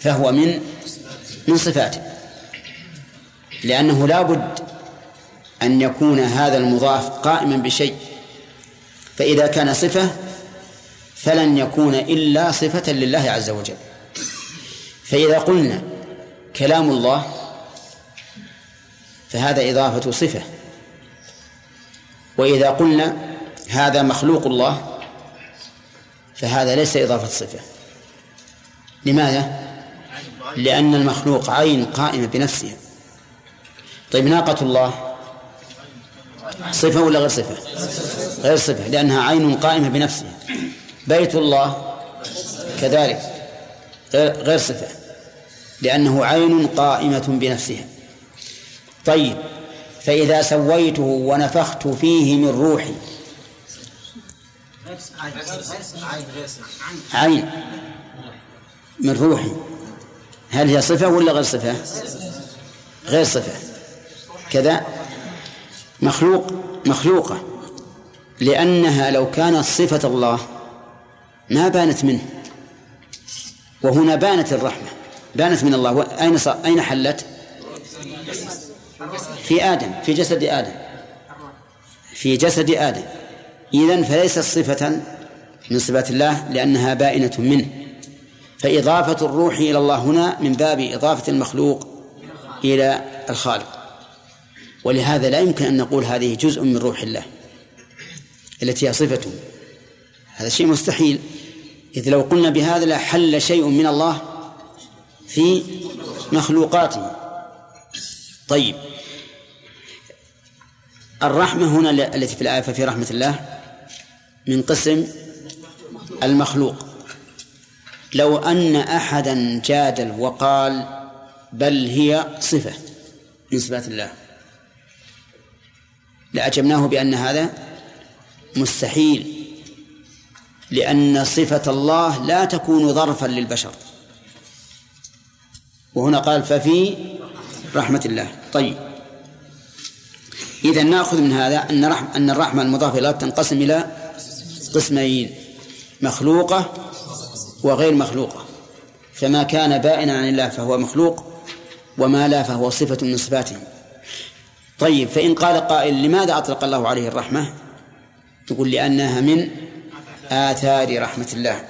فهو من من صفاته لأنه لا بد أن يكون هذا المضاف قائما بشيء فإذا كان صفة فلن يكون إلا صفة لله عز وجل. فإذا قلنا كلام الله فهذا إضافة صفة. وإذا قلنا هذا مخلوق الله فهذا ليس إضافة صفة. لماذا؟ لأن المخلوق عين قائمة بنفسها طيب ناقة الله صفة ولا غير صفة؟ غير صفة لأنها عين قائمة بنفسها بيت الله كذلك غير صفة لأنه عين قائمة بنفسها. طيب فإذا سويته ونفخت فيه من روحي. عين. من روحي. هل هي صفة ولا غير صفة؟ غير صفة. كذا. مخلوق مخلوقة. لأنها لو كانت صفة الله ما بانت منه. وهنا بانت الرحمة. بانت من الله. أين أين حلت؟ في آدم في جسد آدم. في جسد آدم. إذن فليست صفة من صفات الله لأنها بائنة منه. فإضافة الروح إلى الله هنا من باب إضافة المخلوق إلى الخالق. ولهذا لا يمكن أن نقول هذه جزء من روح الله التي هي صفته هذا شيء مستحيل. إذ لو قلنا بهذا لحل شيء من الله في مخلوقاته. طيب. الرحمة هنا التي في الآية ففي رحمة الله من قسم المخلوق. لو أن أحدا جادل وقال بل هي صفة من صفات الله. لأجبناه بأن هذا مستحيل لأن صفة الله لا تكون ظرفا للبشر. وهنا قال ففي رحمة الله. طيب. إذا نأخذ من هذا أن رحم أن الرحمة المضافة إلى تنقسم إلى قسمين مخلوقة وغير مخلوقة. فما كان بائنا عن الله فهو مخلوق وما لا فهو صفة من صفاته طيب فإن قال قائل لماذا أطلق الله عليه الرحمة؟ يقول لأنها من آثار رحمة الله.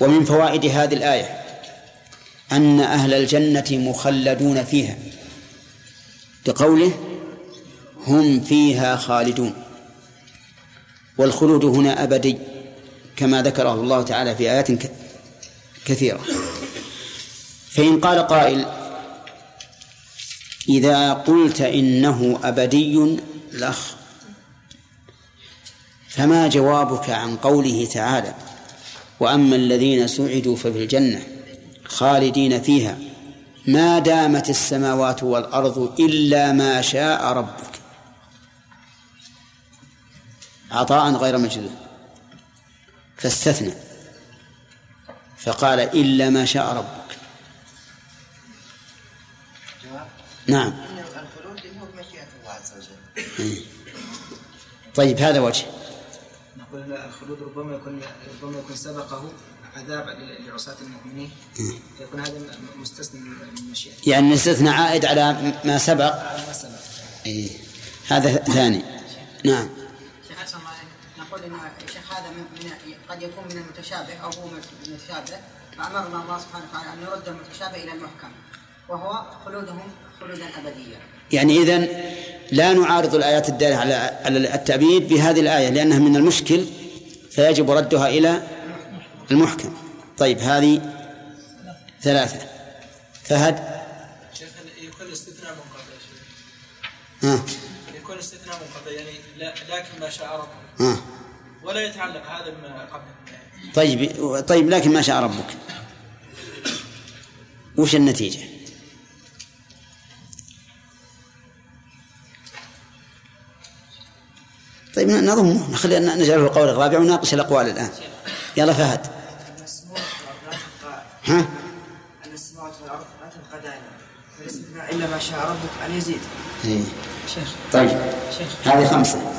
ومن فوائد هذه الآية أن أهل الجنة مخلدون فيها بقوله هم فيها خالدون. والخلود هنا أبدي كما ذكره الله تعالى في آيات كثيرة. فإن قال قائل إذا قلت إنه أبدي لخ فما جوابك عن قوله تعالى وأما الذين سعدوا ففي الجنة خالدين فيها ما دامت السماوات والأرض إلا ما شاء ربك. عطاء غير مجدود فاستثنى. فقال إلا ما شاء ربك. نعم. وجل طيب هذا وجه. نقول الخلود ربما يكون ربما يكون سبقه عذاب لعصاة المؤمنين. يكون هذا مستثنى من المشيئة. يعني الاستثنى عائد على ما سبق. على ما سبق. إيه. هذا ثاني. نعم. عليك. نقول إن الشيخ هذا من من قد يكون من المتشابه أو هو من المتشابه فأمرنا الله سبحانه وتعالى أن نرد المتشابه إلى المحكم وهو خلودهم خلودا ابديا. يعني إذن لا نعارض الآيات الدالة على على التعبيد بهذه الآية لأنها من المشكل فيجب ردها إلى المحكم. طيب هذه ثلاثة. فهد؟ شيخ يكون الاستثناء منقطع ها. يكون الاستثناء منقطع يعني لا لكن ما شاء ها. ولا يتعلق هذا بما قبله طيب طيب لكن ما شاء ربك. وش النتيجة؟ طيب نضمه نخلي نجعله القول الرابع ونناقش الأقوال الآن. يلا فهد. ها؟ السماوات والارض لا تنقضان إلا ما شاء ربك أن يزيد. إيه. شيخ طيب. شيخ. هذه خمسة.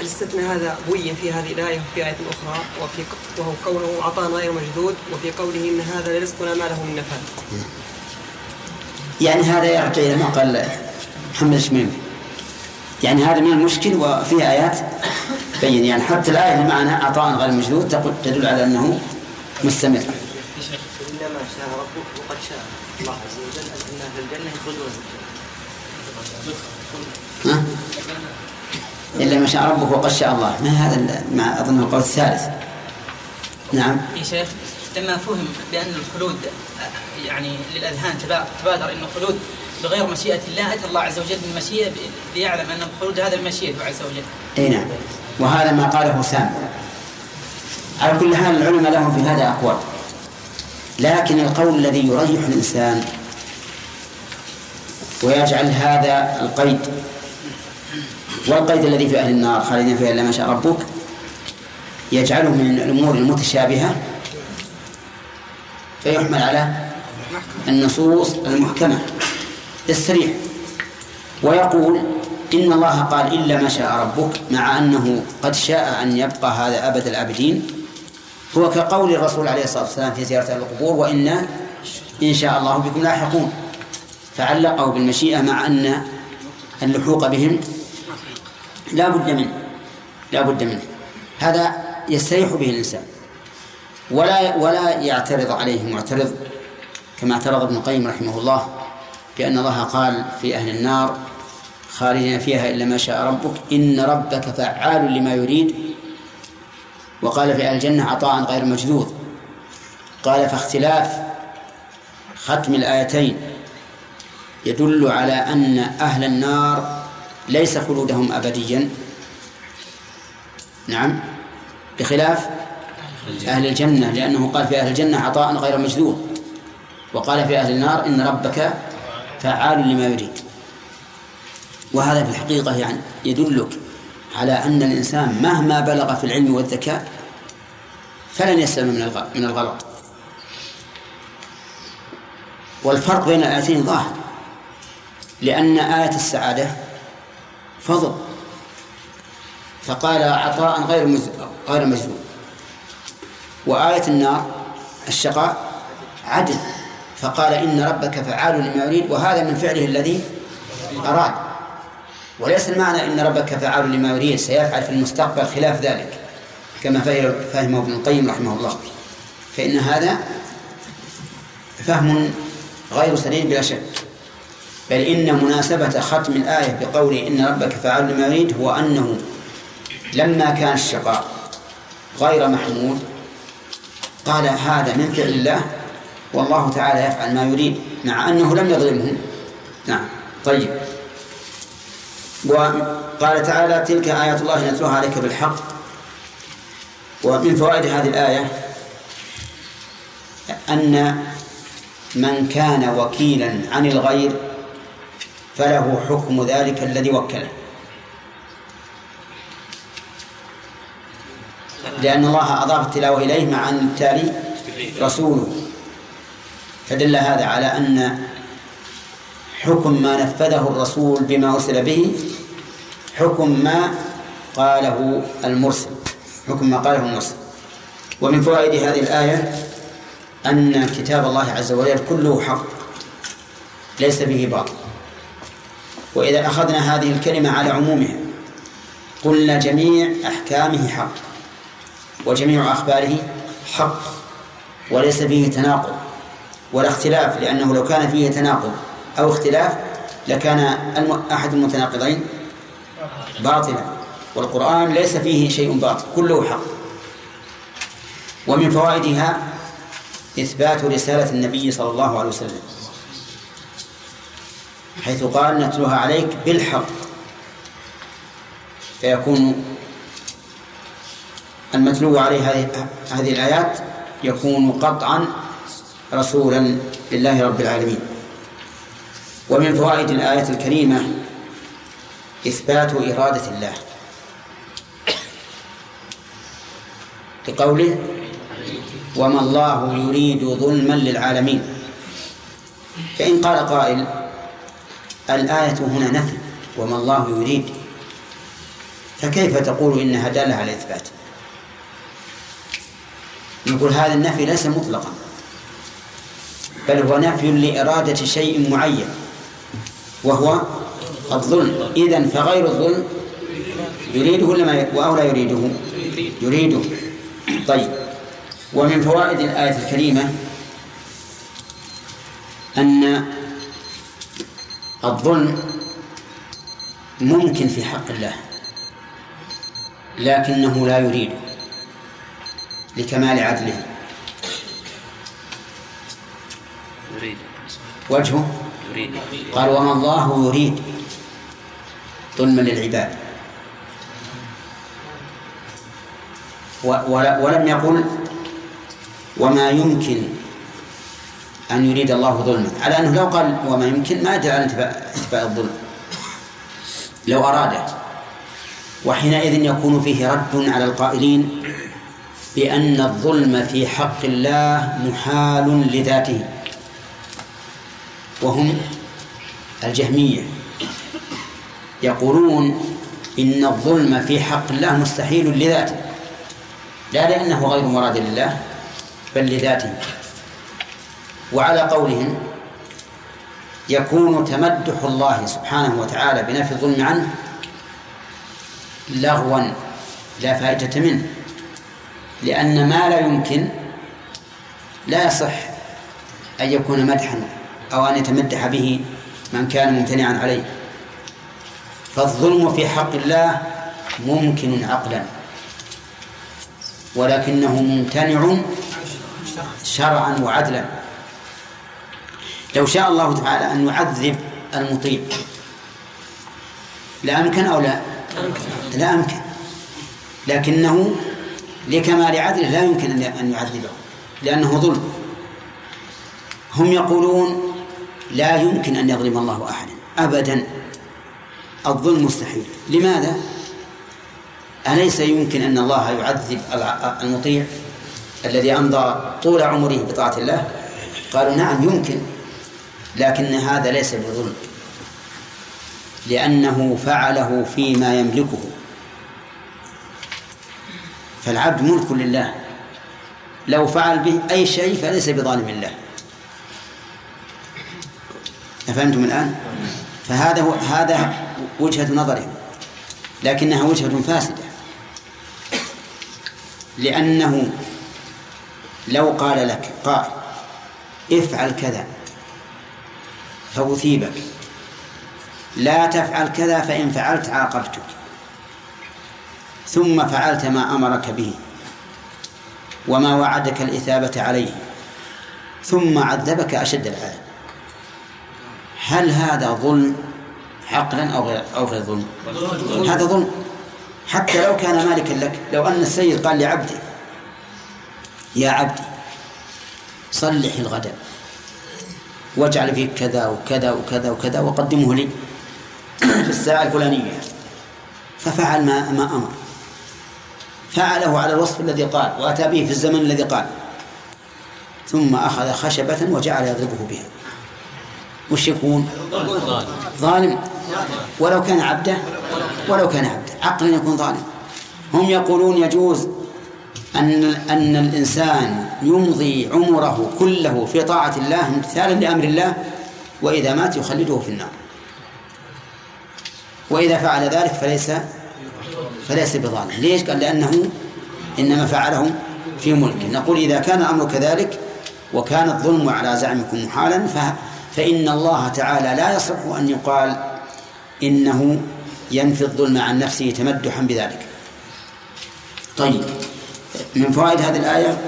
الاستثناء هذا بين في هذه الآية وفي آية أخرى وفي وهو كونه عطاء غير مجدود وفي قوله إن هذا لرزقنا ما له من نفاد يعني هذا يرجع إلى ما قال محمد الشميمي يعني هذا من المشكل وفي آيات بين. يعني حتى الآية اللي معنا عطاء غير مجدود تقول تدل على أنه مستمر. إنما شاء ربك وقد شاء. الله عز وجل أن في الجنة. ها؟ إلا ما شاء ربك وقد شاء الله. ما هذا مع أظن القول الثالث. نعم. يا شيخ لما فهم بأن الخلود يعني للأذهان تبا- تبادر أن الخلود بغير مشيئة الله أتى الله عز وجل بالمشيئة ليعلم أن الخلود هذا بمشيئته عز وجل. إي نعم. وهذا ما قاله سام على كل حال العلماء لهم في هذا أقوال. لكن القول الذي يريح الإنسان ويجعل هذا القيد والقيد الذي في أهل النار خالدين فيها إلا ما شاء ربك يجعله من الأمور المتشابهة فيحمل على النصوص المحكمة السريع. ويقول إن الله قال إلا ما شاء ربك مع أنه قد شاء أن يبقى هذا أبد الآبدين. هو كقول الرسول عليه الصلاة والسلام في زيارة القبور وإنا إن شاء الله بكم لاحقون. فعلقه بالمشيئة مع أن اللحوق بهم لا بد منه. لا بد منه. هذا يستريح به الإنسان. ولا ولا يعترض عليه معترض كما اعترض ابن القيم رحمه الله بأن الله قال في أهل النار خالدين فيها إلا ما شاء ربك إن ربك فعال لما يريد. وقال في أهل الجنة عطاء غير مجذوذ. قال فاختلاف ختم الآيتين يدل على أن أهل النار ليس خلودهم أبديا. نعم. بخلاف أهل الجنة لأنه قال في أهل الجنة عطاء غير مجذوذ وقال في أهل النار إن ربك فعال لما يريد. وهذا في الحقيقة يعني يدلك على أن الإنسان مهما بلغ في العلم والذكاء فلن يسلم من الغلط. والفرق بين الآيتين ظاهر لأن آية السعادة فضل. فقال عطاء غير غير مجذوب. وآية النار الشقاء عدل. فقال إن ربك فعال لما يريد وهذا من فعله الذي أراد. وليس المعنى إن ربك فعال لما يريد سيفعل في المستقبل خلاف ذلك. كما فهم- فهمه ابن القيم رحمه الله. فإن هذا فهم غير سليم بلا شك. بل إن مناسبة ختم الآية بقول إن ربك فعال لما يريد هو أنه لما كان الشقاء غير محمود قال هذا من فعل الله والله تعالى يفعل ما يريد مع أنه لم يظلمهم نعم. طيب. وقال تعالى تلك آيات الله نتلوها عليك بالحق. ومن فوائد هذه الآية أن من كان وكيلا عن الغير فله حكم ذلك الذي وكله. لأن الله أضاف التلاوة إليه مع أن التالي رسوله. فدل هذا على أن حكم ما نفذه الرسول بما أرسل به حكم ما قاله المرسل حكم ما قاله المرسل. ومن فوائد هذه الآية أن كتاب الله عز وجل كله حق ليس به باطل. وإذا أخذنا هذه الكلمة على عمومها قلنا جميع أحكامه حق وجميع أخباره حق وليس فيه تناقض ولا اختلاف لأنه لو كان فيه تناقض أو اختلاف لكان أحد المتناقضين باطلا والقرآن ليس فيه شيء باطل كله حق. ومن فوائدها إثبات رسالة النبي صلى الله عليه وسلم. حيث قال نتلوها عليك بالحق. فيكون المتلو عليه هذه الآيات يكون قطعا رسولا لله رب العالمين. ومن فوائد الآية الكريمة إثبات إرادة الله. لقوله وما الله يريد ظلما للعالمين. فإن قال قائل الآية هنا نفي وما الله يريد. فكيف تقول إنها دالة على الإثبات نقول هذا النفي ليس مطلقا بل هو نفي لإرادة شيء معين وهو الظلم. إذن فغير الظلم يريده ولا ما أو لا يريده؟ يريده. طيب. ومن فوائد الآية الكريمة أن الظلم ممكن في حق الله لكنه لا يريده لكمال عدله. يريد. وجهه؟ يريد. قال وما الله يريد ظلما للعباد. ولم يقل وما يمكن أن يريد الله ظلما. على أنه لو قال وما يمكن ما على انتفاء انتفاء الظلم. لو أراده وحينئذ يكون فيه رد على القائلين بأن الظلم في حق الله محال لذاته. وهم الجهمية. يقولون إن الظلم في حق الله مستحيل لذاته. لا لأنه غير مراد لله بل لذاته. وعلى قولهم يكون تمدح الله سبحانه وتعالى بنفي الظلم عنه لغوا لا فائدة منه لأن ما لا يمكن لا يصح أن يكون مدحا أو أن يتمدح به من كان ممتنعا عليه. فالظلم في حق الله ممكن عقلا ولكنه ممتنع شرعا وعدلا. لو شاء الله تعالى أن يعذب المطيع. لا أمكن أو لا؟ لا أمكن. لكنه لكمال عدله لا يمكن أن يعذبه لأنه ظلم. هم يقولون لا يمكن أن يظلم الله أحدا أبدا. الظلم مستحيل. لماذا؟ أليس يمكن أن الله يعذب المطيع الذي أمضى طول عمره بطاعة الله؟ قالوا نعم يمكن. لكن هذا ليس بظلم. لأنه فعله فيما يملكه. فالعبد ملك لله. لو فعل به أي شيء فليس بظالم الله أفهمتم الآن؟ فهذا هو هذا وجهة نظرهم لكنها وجهة فاسدة. لأنه لو قال لك قائل افعل كذا. فأثيبك. لا تفعل كذا فإن فعلت عاقبتك. ثم فعلت ما أمرك به وما وعدك الإثابة عليه. ثم عذبك أشد العذاب. هل هذا ظلم؟ عقلا أو غير أو غير ظلم؟ هذا ظلم. حتى لو كان مالكا لك لو أن السيد قال لعبده يا عبدي صلح الغداء. واجعل فيه كذا وكذا وكذا وكذا وقدمه لي في الساعة الفلانية. ففعل ما ما أمر. فعله على الوصف الذي قال وأتى به في الزمن الذي قال. ثم أخذ خشبة وجعل يضربه بها. وش يكون؟ ظالم. ولو كان عبده ولو كان عبده. عقلا يكون ظالم. هم يقولون يجوز أن أن الإنسان يمضي عمره كله في طاعة الله امتثالا لأمر الله وإذا مات يخلده في النار. وإذا فعل ذلك فليس فليس بظالم. ليش؟ قال لأنه إنما فعله في ملكه. نقول إذا كان الأمر كذلك وكان الظلم على زعمكم محالا فإن الله تعالى لا يصح أن يقال إنه ينفي الظلم عن نفسه تمدحا بذلك. طيب. من فوائد هذه الآية؟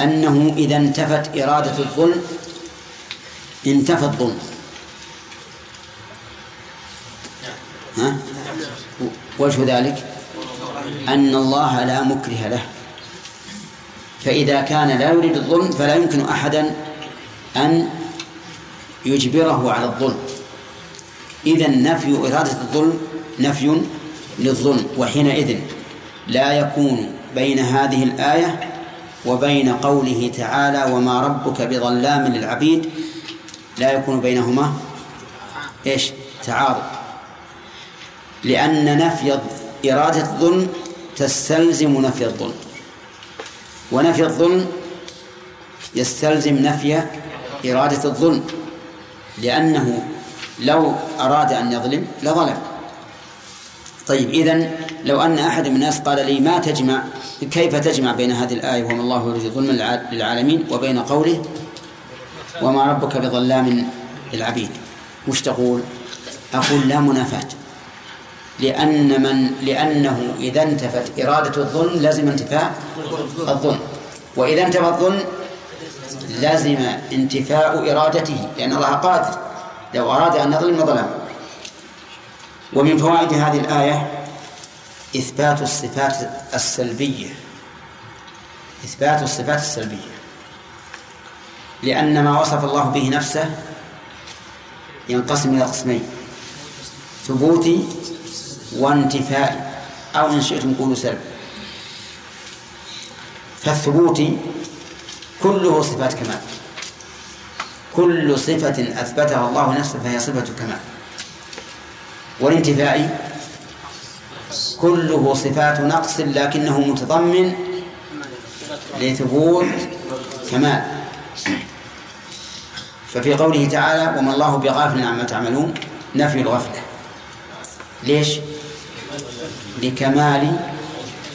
أنه إذا انتفت إرادة الظلم انتفى الظلم. ها؟ وجه ذلك أن الله لا مكره له. فإذا كان لا يريد الظلم فلا يمكن أحدا أن يجبره على الظلم. إذا نفي إرادة الظلم نفي للظلم وحينئذ لا يكون بين هذه الآية وبين قوله تعالى وما ربك بظلام للعبيد لا يكون بينهما إيش؟ تعارض. لأن نفي إرادة الظلم تستلزم نفي الظلم. ونفي الظلم يستلزم نفي إرادة الظلم. لأنه لو أراد أن يظلم لظلم. طيب إذن لو أن أحد من الناس قال لي ما تجمع كيف تجمع بين هذه الآية وما الله يريد ظلما للعالمين وبين قوله وما ربك بظلام للعبيد؟ وش تقول؟ أقول لا منافاة. لأن من لأنه إذا انتفت إرادة الظلم لازم انتفاء الظلم. وإذا انتفى الظلم لازم انتفاء إرادته لأن الله قادر. لو أراد أن يظلم لظلم. ومن فوائد هذه الآية إثبات الصفات السلبية. إثبات الصفات السلبية. لأن ما وصف الله به نفسه ينقسم إلى قسمين ثبوتي وانتفائي أو إن شئتم قولوا سلب. فالثبوتي كله صفات كمال. كل صفة أثبتها الله نفسه فهي صفة كمال. والانتفائي كله صفات نقص لكنه متضمن لثبوت كمال. ففي قوله تعالى وما الله بغافل عما تعملون نفي الغفلة. ليش؟ لكمال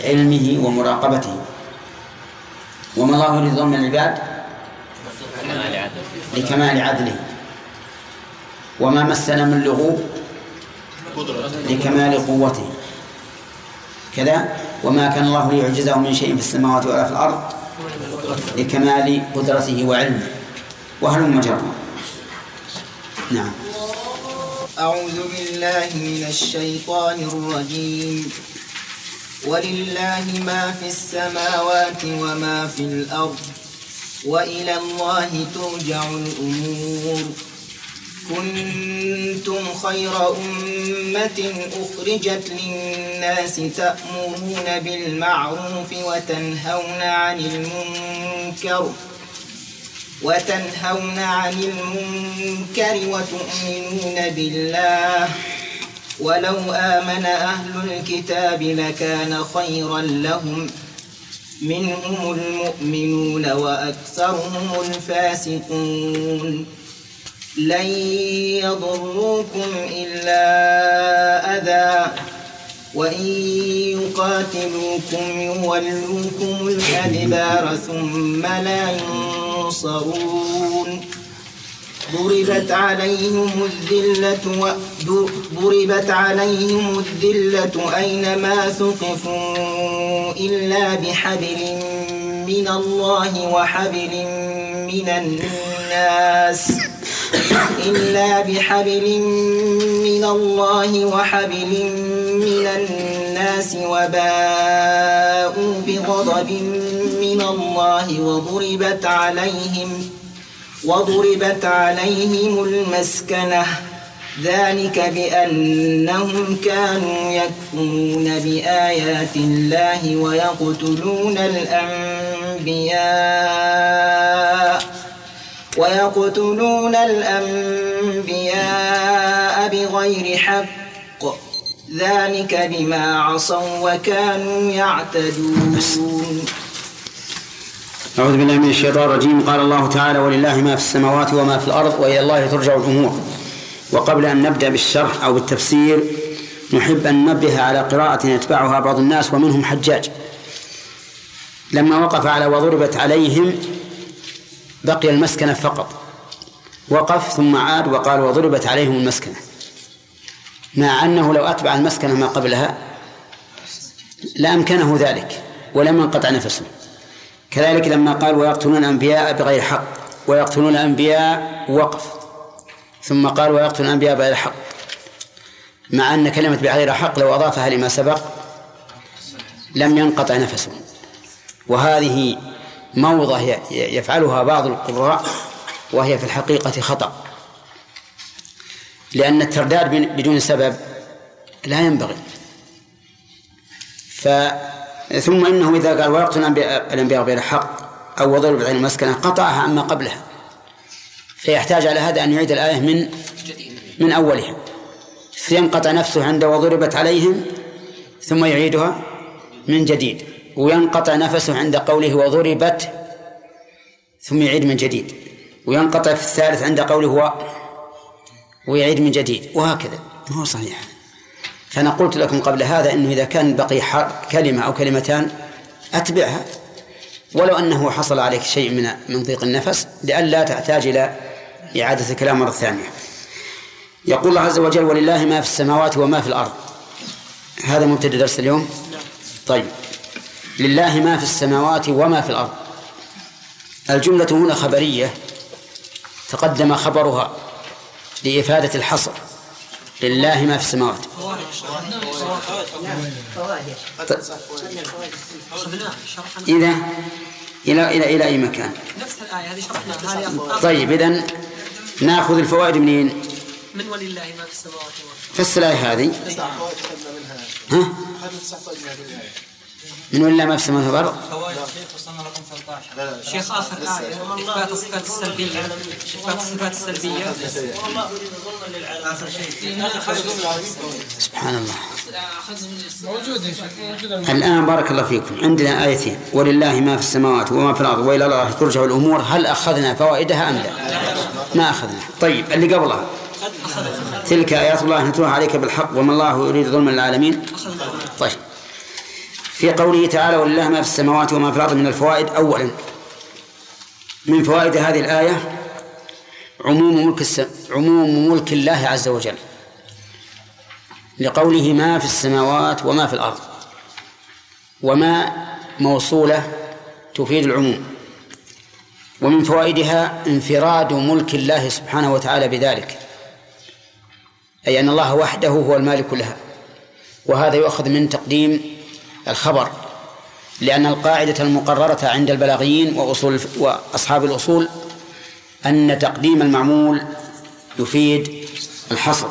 علمه ومراقبته. وما الله يريد ظلم العباد لكمال عدله. وما مسنا من لغوب لكمال قوته. كذا وما كان الله ليعجزه من شيء في السماوات ولا في الأرض لكمال قدرته وعلمه. وهلم جرا نعم. أعوذ بالله من الشيطان الرجيم. ولله ما في السماوات وما في الأرض. وإلى الله ترجع الأمور. كنتم خير أمة أخرجت للناس تأمرون بالمعروف وتنهون عن المنكر وتنهون عن المنكر وتؤمنون بالله. ولو آمن أهل الكتاب لكان خيرا لهم. منهم المؤمنون وأكثرهم الفاسقون. لن يضروكم إلا أذى وإن يقاتلوكم يولوكم الأدبار ثم لا ينصرون ضربت عليهم الذلة. ضربت عليهم الذلة أينما ثقفوا إلا بحبل من الله وحبل من الناس إلا بحبل من الله وحبل من الناس وباءوا بغضب من الله وضربت عليهم وضربت عليهم المسكنة. ذلك بأنهم كانوا يكفرون بآيات الله ويقتلون الأنبياء. ويقتلون الأنبياء بغير حق. ذلك بما عصوا وكانوا يعتدون. أعوذ بالله من الشيطان الرجيم. قال الله تعالى ولله ما في السماوات وما في الأرض وإلى الله ترجع الأمور. وقبل أن نبدأ بالشرح أو بالتفسير نحب أن ننبه على قراءة يتبعها بعض الناس ومنهم حجاج. لما وقف على وضربت عليهم بقي المسكنة فقط. وقف ثم عاد وقال وضربت عليهم المسكنة. مع أنه لو أتبع المسكنة ما قبلها لأمكنه ذلك ولم ينقطع نفسه. كذلك لما قال ويقتلون الأنبياء بغير حق. ويقتلون الأنبياء وقف. ثم قال ويقتلون الأنبياء بغير حق. مع أن كلمة بغير حق لو أضافها لما سبق لم ينقطع نفسه. وهذه موضة يفعلها بعض القراء وهي في الحقيقة خطأ. لأن الترداد بدون سبب لا ينبغي. ثم إنه إذا قال ويقتل الأنبياء بغير حق أو وضرب بعين المسكنة قطعها عما قبلها. فيحتاج على هذا أن يعيد الآية من من أولها. فينقطع نفسه عند وضربت عليهم ثم يعيدها من جديد. وينقطع نفسه عند قوله وضربت ثم يعيد من جديد. وينقطع في الثالث عند قوله و ويعيد من جديد. وهكذا. ما هو صحيح. فأنا قلت لكم قبل هذا أنه إذا كان بقي كلمة أو كلمتان أتبعها. ولو أنه حصل عليك شيء من من ضيق النفس لئلا تحتاج إلى إعادة الكلام مرة ثانية. يقول الله عز وجل ولله ما في السماوات وما في الأرض. هذا مبتدأ درس اليوم؟ طيب. لله ما في السماوات وما في الأرض. الجملة هنا خبرية تقدم خبرها لإفادة الحصر. لله ما في السماوات. إذا إلى إلى إلى أي مكان؟ نفس الآية هذه شرحناها طيب إذا نأخذ الفوائد منين؟ من ولله ما في السماوات والأرض فس الآية هذه. ها؟ من ولا ما في السماوات والأرض؟ شيخ آخر آية. إثبات الصفات السلبية. إثبات الصفات السلبية. سبحان الله. الآن بارك الله فيكم. عندنا آيتين. ولله ما في السماوات وما في الأرض وإلى الله ترجع الأمور. هل أخذنا فوائدها أم لا؟ ما أخذنا. طيب اللي قبلها. تلك آيات الله نتلوها عليك بالحق وما الله يريد ظلما للعالمين. طيب. في قوله تعالى ولله ما في السماوات وما في الأرض من الفوائد أولا. من فوائد هذه الآية عموم ملك الس... عموم ملك الله عز وجل. لقوله ما في السماوات وما في الأرض. وما موصولة تفيد العموم. ومن فوائدها انفراد ملك الله سبحانه وتعالى بذلك. أي أن الله وحده هو المالك لها. وهذا يؤخذ من تقديم الخبر لأن القاعدة المقررة عند البلاغيين وأصول وأصحاب الأصول أن تقديم المعمول يفيد الحصر.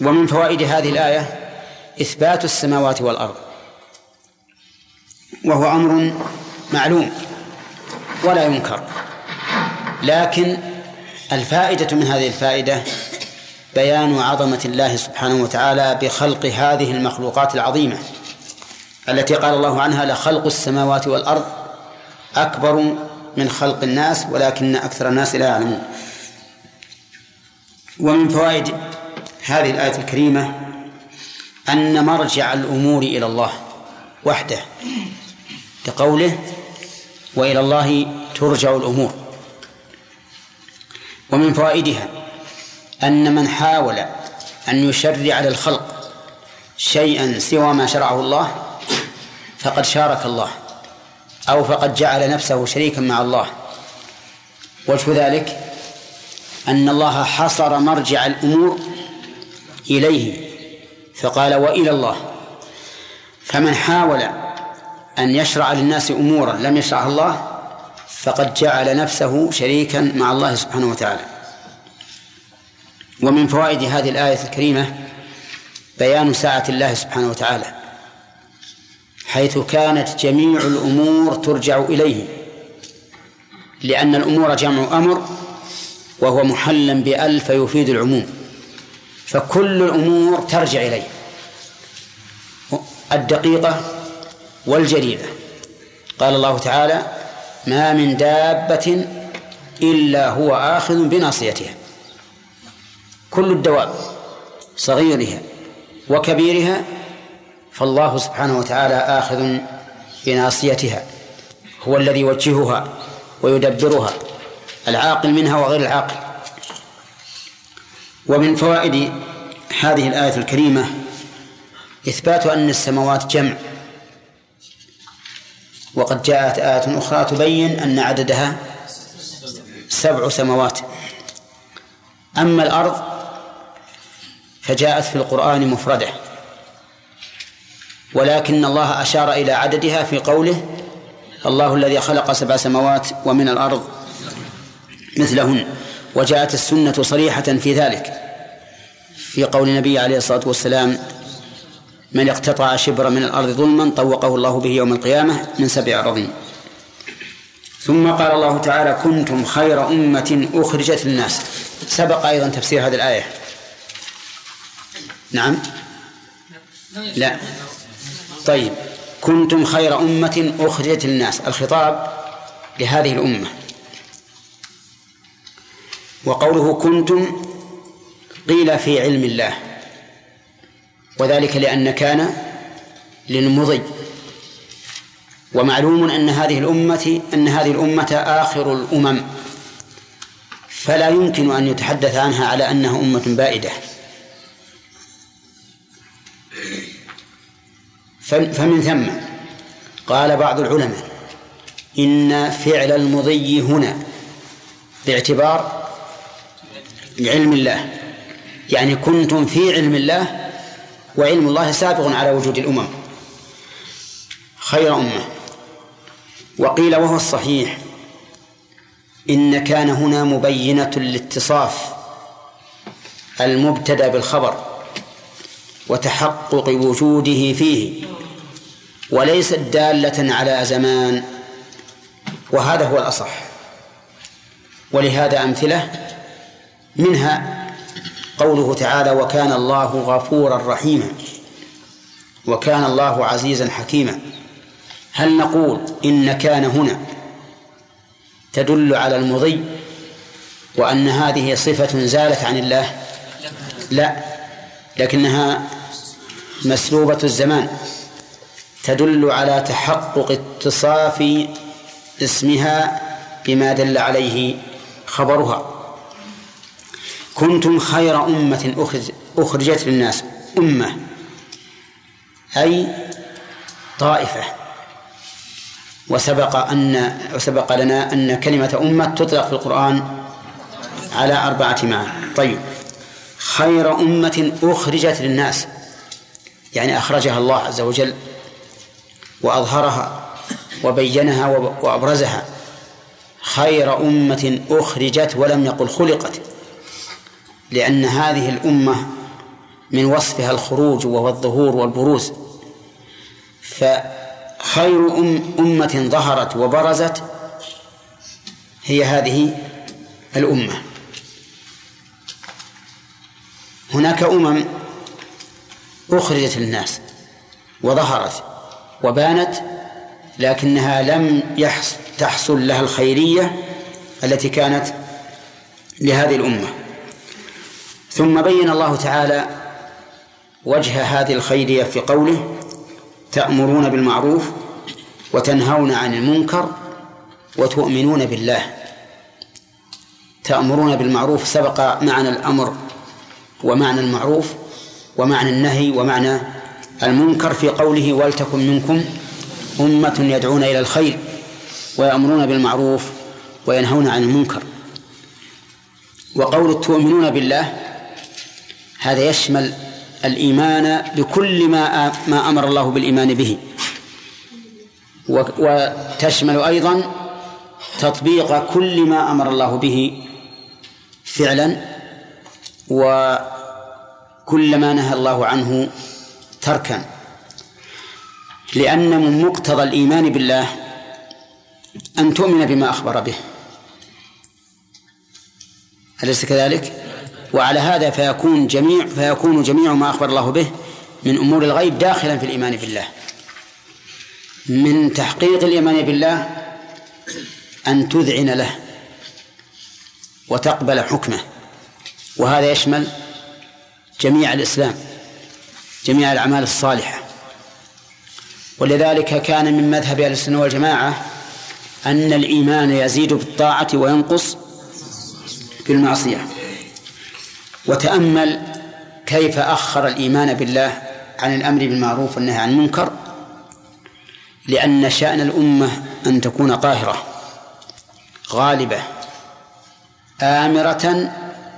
ومن فوائد هذه الآية إثبات السماوات والأرض وهو أمر معلوم ولا ينكر لكن الفائدة من هذه الفائدة بيان عظمة الله سبحانه وتعالى بخلق هذه المخلوقات العظيمة التي قال الله عنها لخلق السماوات والأرض أكبر من خلق الناس ولكن أكثر الناس لا يعلمون. ومن فوائد هذه الآية الكريمة أن مرجع الأمور إلى الله وحده لقوله وإلى الله ترجع الأمور. ومن فوائدها أن من حاول أن يشرع للخلق شيئا سوى ما شرعه الله فقد شارك الله أو فقد جعل نفسه شريكا مع الله. وجه ذلك أن الله حصر مرجع الأمور إليه فقال وإلى الله. فمن حاول أن يشرع للناس أمورا لم يشرعها الله فقد جعل نفسه شريكا مع الله سبحانه وتعالى. ومن فوائد هذه الآية الكريمة بيان ساعة الله سبحانه وتعالى حيث كانت جميع الأمور ترجع إليه لأن الأمور جمع أمر وهو محلا بأل فيفيد العموم فكل الأمور ترجع إليه الدقيقة والجليلة قال الله تعالى ما من دابة إلا هو آخذ بناصيتها. كل الدواب صغيرها وكبيرها فالله سبحانه وتعالى آخذ بناصيتها هو الذي يوجهها ويدبرها العاقل منها وغير العاقل. ومن فوائد هذه الآية الكريمة إثبات أن السماوات جمع. وقد جاءت آية أخرى تبين أن عددها سبع سماوات. أما الأرض فجاءت في القرآن مفردة. ولكن الله أشار إلى عددها في قوله الله الذي خلق سبع سماوات ومن الأرض مثلهن وجاءت السنة صريحة في ذلك. في قول النبي عليه الصلاة والسلام من اقتطع شبرا من الأرض ظلما طوقه الله به يوم القيامة من سبع أراضين ثم قال الله تعالى كنتم خير أمة أخرجت للناس سبق أيضا تفسير هذه الآية. نعم. لا. طيب. كنتم خير أمة أخرجت للناس. الخطاب لهذه الأمة. وقوله كنتم قيل في علم الله. وذلك لأن كان للمضي. ومعلوم أن هذه الأمة أن هذه الأمة آخر الأمم. فلا يمكن أن يتحدث عنها على أنها أمة بائدة. فمن ثم قال بعض العلماء إن فعل المضي هنا باعتبار علم الله يعني كنتم في علم الله وعلم الله سابق على وجود الأمم. خير أمة. وقيل وهو الصحيح إن كان هنا مبينة لاتصاف المبتدأ بالخبر. وتحقق وجوده فيه وليست دالة على زمان وهذا هو الأصح. ولهذا أمثلة منها قوله تعالى وكان الله غفورا رحيما وكان الله عزيزا حكيما هل نقول إن كان هنا تدل على المضي وأن هذه صفة زالت عن الله؟ لا لكنها مسلوبة الزمان تدل على تحقق اتصاف اسمها بما دل عليه خبرها. كنتم خير أمة أخرجت للناس أمة أي طائفة. وسبق أن وسبق لنا أن كلمة أمة تطلق في القرآن على أربعة معاني. طيب خير أمة أخرجت للناس. يعني أخرجها الله عز وجل وأظهرها وبينها وأبرزها خير أمة أخرجت ولم يقل خلقت لأن هذه الأمة من وصفها الخروج وهو الظهور والبروز. فخير أم أمة ظهرت وبرزت هي هذه الأمة. هناك أمم أخرجت للناس وظهرت وبانت لكنها لم يحصل تحصل لها الخيرية التي كانت لهذه الأمة. ثم بين الله تعالى وجه هذه الخيرية في قوله تأمرون بالمعروف وتنهون عن المنكر وتؤمنون بالله تأمرون بالمعروف سبق معنى الأمر ومعنى المعروف ومعنى النهي ومعنى المنكر في قوله ولتكن منكم أمة يدعون إلى الخير ويأمرون بالمعروف وينهون عن المنكر. وقول تؤمنون بالله هذا يشمل الإيمان بكل ما ما أمر الله بالإيمان به. وتشمل أيضا تطبيق كل ما أمر الله به فعلا وكل ما نهى الله عنه تركا. لأن من مقتضى الإيمان بالله أن تؤمن بما أخبر به. أليس كذلك؟ وعلى هذا فيكون جميع فيكون جميع ما أخبر الله به من أمور الغيب داخلا في الإيمان بالله. من تحقيق الإيمان بالله أن تذعن له وتقبل حكمه. وهذا يشمل جميع الإسلام جميع الأعمال الصالحة. ولذلك كان من مذهب أهل السنة والجماعة أن الإيمان يزيد بالطاعة وينقص بالمعصية. وتأمل كيف أخر الإيمان بالله عن الأمر بالمعروف والنهي عن المنكر لأن شأن الأمة أن تكون قاهرة غالبة آمرة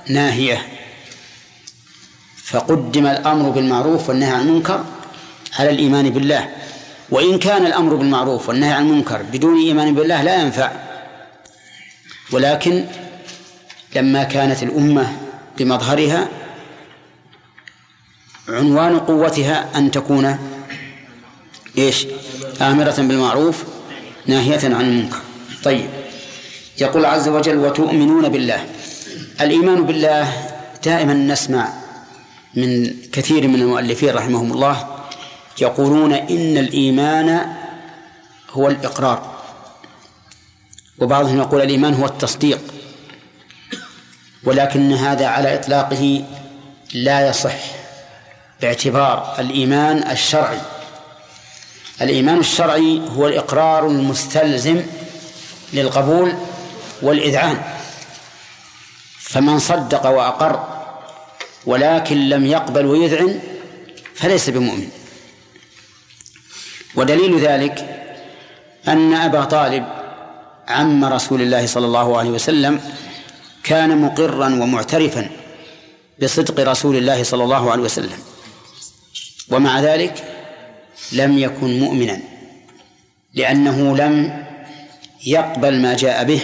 ناهية. فقدم الأمر بالمعروف والنهي عن المنكر على الإيمان بالله. وإن كان الأمر بالمعروف والنهي عن المنكر بدون إيمان بالله لا ينفع. ولكن لما كانت الأمة بمظهرها عنوان قوتها أن تكون إيش؟ آمرة بالمعروف ناهية عن المنكر. طيب. يقول عز وجل وتؤمنون بالله. الإيمان بالله دائما نسمع من كثير من المؤلفين رحمهم الله يقولون إن الإيمان هو الإقرار. وبعضهم يقول الإيمان هو التصديق ولكن هذا على إطلاقه لا يصح. باعتبار الإيمان الشرعي الإيمان الشرعي هو الإقرار المستلزم للقبول والإذعان. فمن صدق وأقر ولكن لم يقبل ويذعن فليس بمؤمن. ودليل ذلك أن أبا طالب عم رسول الله صلى الله عليه وسلم كان مقرا ومعترفا بصدق رسول الله صلى الله عليه وسلم ومع ذلك لم يكن مؤمنا لأنه لم يقبل ما جاء به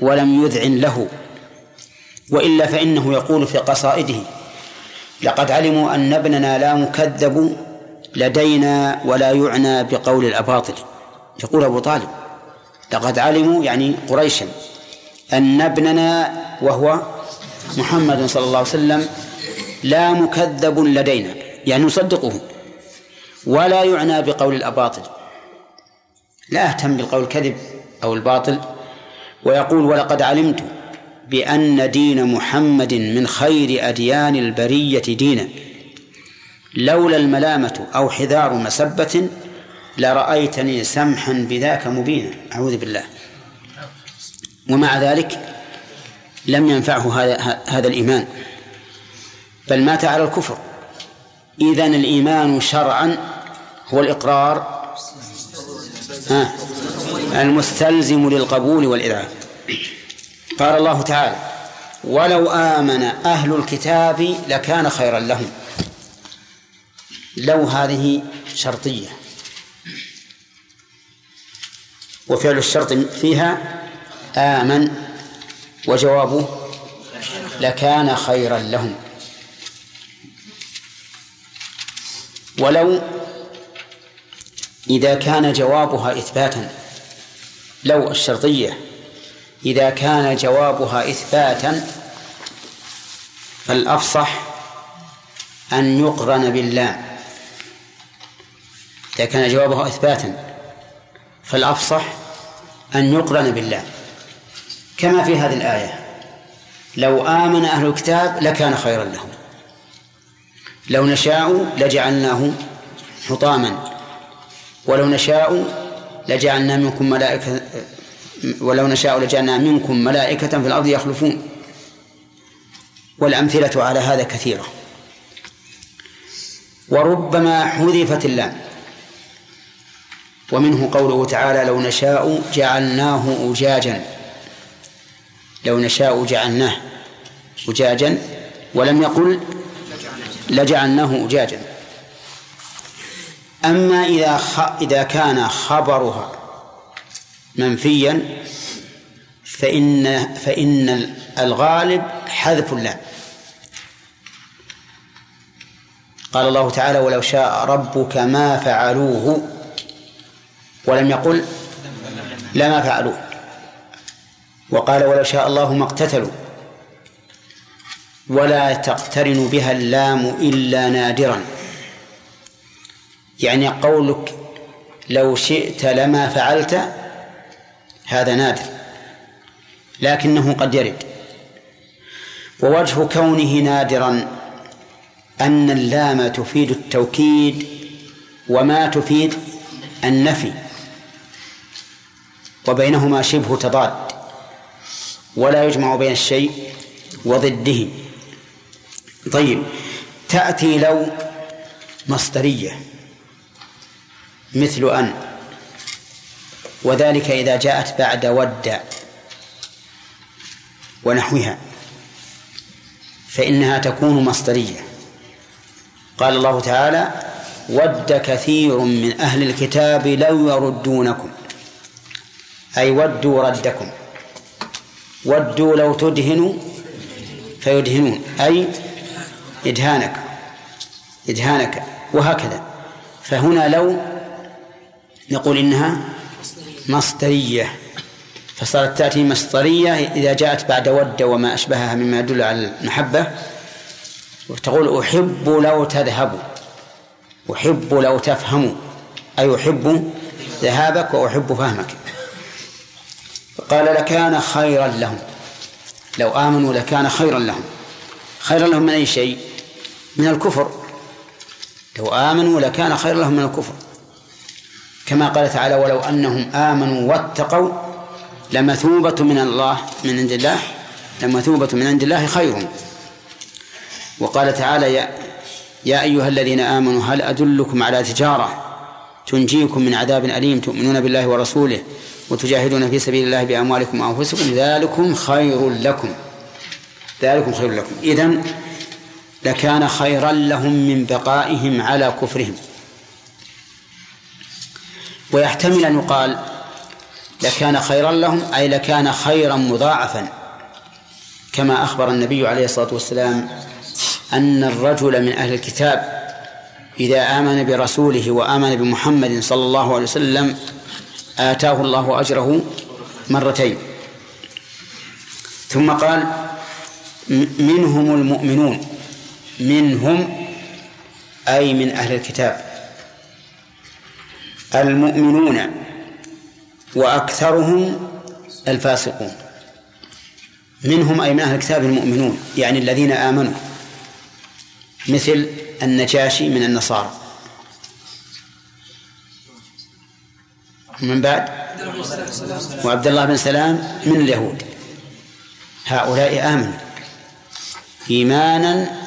ولم يذعن له. وإلا فإنه يقول في قصائده لقد علموا أن ابننا لا مكذب لدينا ولا يعنى بقول الأباطل. يقول أبو طالب لقد علموا يعني قريشا أن ابننا وهو محمد صلى الله عليه وسلم لا مكذب لدينا. يعني نصدقه ولا يعنى بقول الأباطل. لا أهتم بالقول الكذب أو الباطل ويقول ولقد علمت بأن دين محمد من خير أديان البرية دينا. لولا الملامة أو حذار مسبة لرأيتني سمحا بذاك مبينا. أعوذ بالله. ومع ذلك لم ينفعه هذا هذا الإيمان. بل مات على الكفر. إذن الإيمان شرعا هو الإقرار المستلزم للقبول والإذعان قال الله تعالى ولو آمن أهل الكتاب لكان خيرا لهم. لو هذه شرطية. وفعل الشرط فيها آمن وجوابه لكان خيرا لهم. ولو إذا كان جوابها إثباتا لو الشرطية إذا كان جوابها إثباتا فالأفصح أن يقرن باللام. إذا كان جوابها إثباتا فالأفصح أن يقرن بالله كما في هذه الآية لو آمن أهل الكتاب لكان خيرا لهم. لو نشاء لجعلناه حطاما. ولو نشاء لجعلنا منكم ملائكة ولو نشاء لجعلنا منكم ملائكة في الأرض يخلفون. والأمثلة على هذا كثيرة. وربما حذفت اللام. ومنه قوله تعالى لو نشاء جعلناه أجاجا. لو نشاء جعلناه أجاجا. ولم يقل لجعلناه أجاجا. أما إذا خ... إذا كان خبرها منفيا فإن فإن الغالب حذف اللام. قال الله تعالى ولو شاء ربك ما فعلوه ولم يقل لما فعلوه وقال ولو شاء الله ما اقتتلوا ولا تقترن بها اللام إلا نادرا يعني قولك لو شئت لما فعلت هذا نادر لكنه قد يرد. ووجه كونه نادرا أن اللام تفيد التوكيد وما تفيد النفي وبينهما شبه تضاد ولا يجمع بين الشيء وضده. طيب تأتي لو مصدرية مثل أن وذلك إذا جاءت بعد ود ونحوها فإنها تكون مصدرية. قال الله تعالى ود كثير من أهل الكتاب لو يردونكم. أي ودوا ردكم. ودوا لو تدهنوا فيدهنون. أي إدهانك إدهانك وهكذا. فهنا لو نقول إنها مصدرية. فصارت تأتي مصدرية إذا جاءت بعد ود وما أشبهها مما يدل على المحبة. وتقول أحب لو تذهب. أحب لو تفهم. أي أحب ذهابك وأحب فهمك. قال لكان خيرا لهم. لو آمنوا لكان خيرا لهم. خيرا لهم من أي شيء؟ من الكفر. لو آمنوا لكان خيرا لهم من الكفر. كما قال تعالى ولو أنهم آمنوا واتقوا لمثوبة من الله من عند الله لمثوبة من عند الله خير. وقال تعالى يا, يا أيها الذين آمنوا هل أدلكم على تجارة تنجيكم من عذاب أليم تؤمنون بالله ورسوله وتجاهدون في سبيل الله بأموالكم وأنفسكم؟ ذلكم خير لكم. ذلكم خير لكم. إذن لكان خيرا لهم من بقائهم على كفرهم. ويحتمل أن يقال لكان خيرا لهم أي لكان خيرا مضاعفا. كما أخبر النبي عليه الصلاة والسلام أن الرجل من أهل الكتاب إذا آمن برسوله وآمن بمحمد صلى الله عليه وسلم آتاه الله أجره مرتين. ثم قال منهم المؤمنون منهم أي من أهل الكتاب. المؤمنون وأكثرهم الفاسقون. منهم أي من أهل الكتاب المؤمنون يعني الذين آمنوا مثل النجاشي من النصارى. من بعد؟ وعبد الله بن سلام من اليهود. هؤلاء آمنوا إيمانا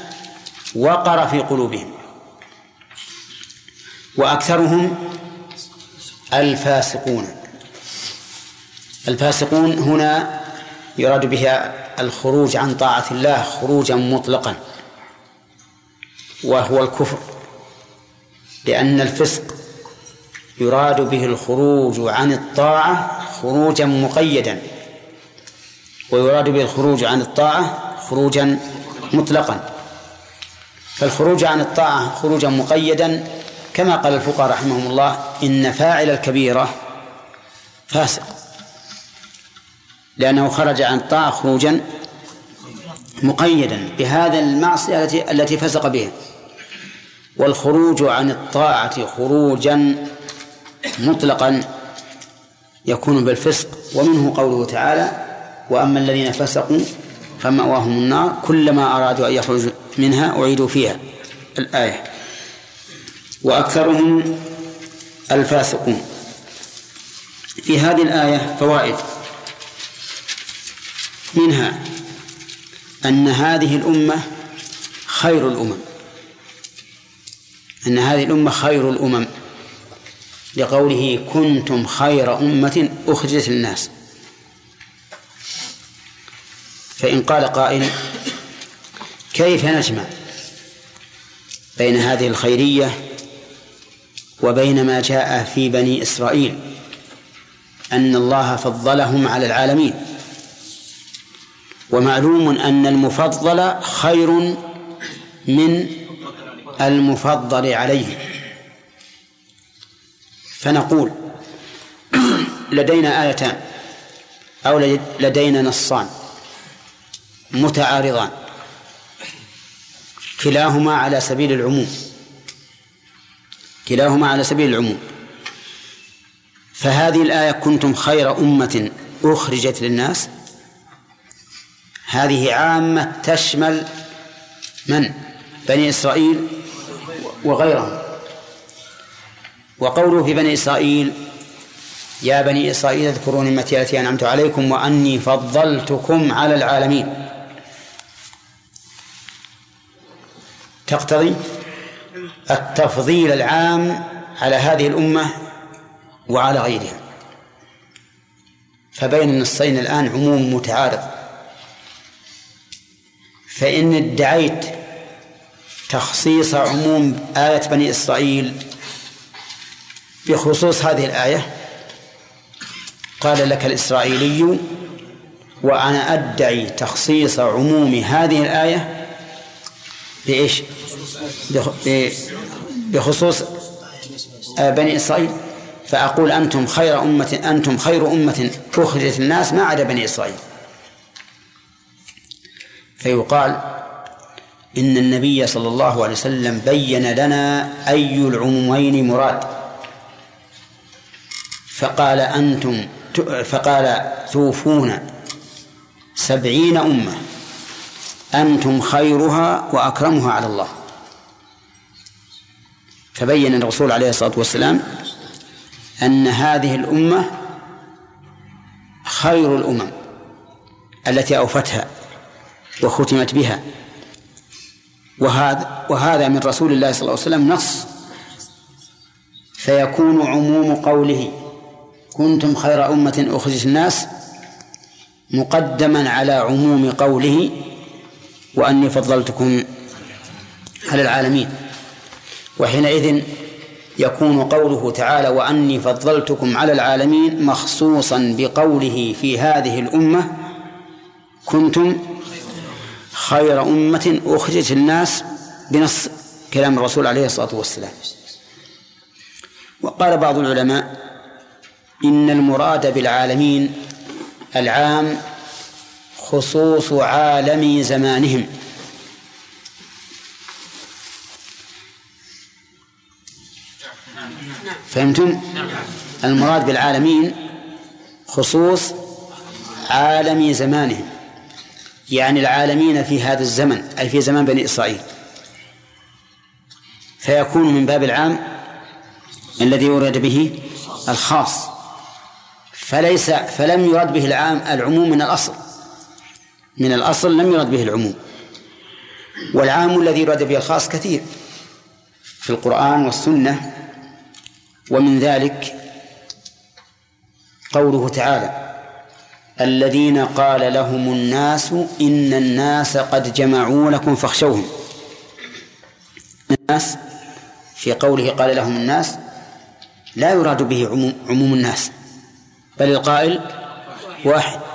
وقر في قلوبهم وأكثرهم الفاسقون. الفاسقون هنا يراد بها الخروج عن طاعة الله خروجا مطلقا وهو الكفر لأن الفسق يراد به الخروج عن الطاعة خروجا مقيدا ويراد به الخروج عن الطاعة خروجا مطلقا. فالخروج عن الطاعة خروجا مقيدا كما قال الفقهاء رحمهم الله إن فاعل الكبيرة فاسق لأنه خرج عن الطاعة خروجا مقيدا بهذا المعصية التي التي فسق بها. والخروج عن الطاعة خروجا مطلقا يكون بالفسق ومنه قوله تعالى وأما الذين فسقوا فمأواهم النار كلما أرادوا أن يخرجوا منها أعيدوا فيها الآية. وأكثرهم الفاسقون. في هذه الآية فوائد. منها أن هذه الأمة خير الأمم. أن هذه الأمة خير الأمم. لقوله كنتم خير أمة أخرجت للناس. فإن قال قائل كيف نجمع بين هذه الخيرية وبين ما جاء في بني إسرائيل أن الله فضلهم على العالمين. ومعلوم أن المفضل خير من المفضل عليه فنقول لدينا آيتان أو لدينا نصان متعارضان كلاهما على سبيل العموم. كلاهما على سبيل العموم. فهذه الآية كنتم خير أمة أخرجت للناس. هذه عامة تشمل من؟ بني إسرائيل وغيرهم. وقوله في بني إسرائيل يا بني إسرائيل اذكروا نعمتي التي أنعمت عليكم وأني فضلتكم على العالمين. تقتضي؟ التفضيل العام على هذه الأمة وعلى غيرها. فبين النصين الآن عموم متعارض. فإن ادعيت تخصيص عموم آية بني إسرائيل بخصوص هذه الآية قال لك الإسرائيلي وأنا أدعي تخصيص عموم هذه الآية بإيش؟ بخصوص آه، بني إسرائيل. فأقول أنتم خير أمة أنتم خير أمة أخرجت الناس ما عدا بني إسرائيل. فيقال إن النبي صلى الله عليه وسلم بين لنا أي العمومين مراد. فقال أنتم فقال توفون سبعين أمة. أنتم خيرها وأكرمها على الله. فبين الرسول عليه الصلاة والسلام أن هذه الأمة خير الأمم التي أوفتها وختمت بها. وهذا وهذا من رسول الله صلى الله عليه وسلم نص. فيكون عموم قوله كنتم خير أمة أخرجت الناس مقدما على عموم قوله وأني فضلتكم على العالمين. وحينئذ يكون قوله تعالى وأني فضلتكم على العالمين مخصوصا بقوله في هذه الأمة كنتم خير أمة أخرجت الناس بنص كلام الرسول عليه الصلاة والسلام. وقال بعض العلماء إن المراد بالعالمين العام خصوص عالم زمانهم. فهمتم؟ المراد بالعالمين خصوص عالم زمانهم. يعني العالمين في هذا الزمن أي في زمان بني إسرائيل. فيكون من باب العام الذي يراد به الخاص. فليس فلم يرد به العام العموم من الأصل. من الأصل لم يرد به العموم. والعام الذي يراد به الخاص كثير في القرآن والسنة ومن ذلك قوله تعالى الذين قال لهم الناس إن الناس قد جمعوا لكم فاخشوهم. الناس في قوله قال لهم الناس لا يراد به عموم الناس بل القائل واحد.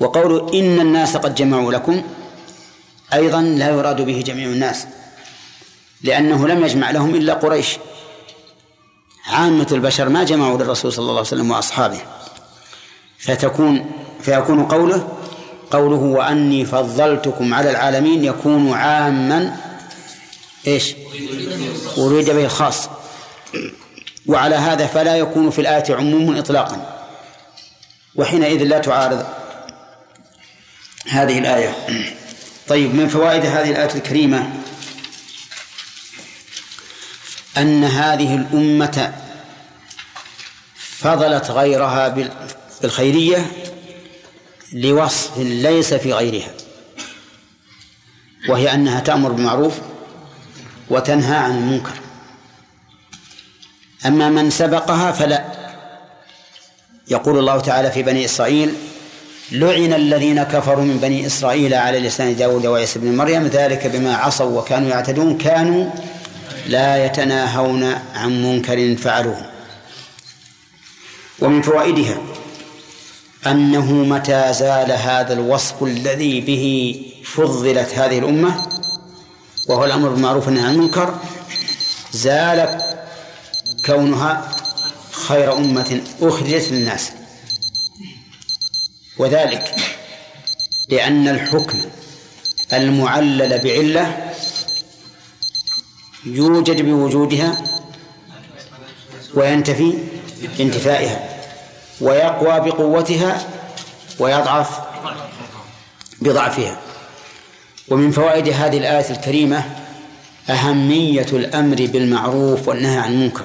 وقول إن الناس قد جمعوا لكم أيضا لا يراد به جميع الناس لأنه لم يجمع لهم إلا قريش. عامة البشر ما جمعوا للرسول صلى الله عليه وسلم وأصحابه. فتكون فيكون قوله قوله وأني فضلتكم على العالمين يكون عاما إيش؟ أريد به الخاص. وعلى هذا فلا يكون في الآية عموم إطلاقا. وحينئذ لا تعارض. هذه الآية. طيب من فوائد هذه الآية الكريمة؟ أن هذه الأمة فضلت غيرها بالخيرية لوصف ليس في غيرها وهي أنها تأمر بالمعروف وتنهى عن المنكر. أما من سبقها فلا. يقول الله تعالى في بني إسرائيل لعن الذين كفروا من بني إسرائيل على لسان داود وعيسى بن مريم ذلك بما عصوا وكانوا يعتدون كانوا لا يتناهون عن منكر فعلوه. ومن فوائدها أنه متى زال هذا الوصف الذي به فضلت هذه الأمة وهو الأمر بالمعروف والنهي عن المنكر زال كونها خير أمة أخرجت للناس. وذلك لأن الحكم المعلل بعلة يوجد بوجودها وينتفي بانتفائها ويقوى بقوتها ويضعف بضعفها. ومن فوائد هذه الآية الكريمة أهمية الأمر بالمعروف والنهي عن المنكر.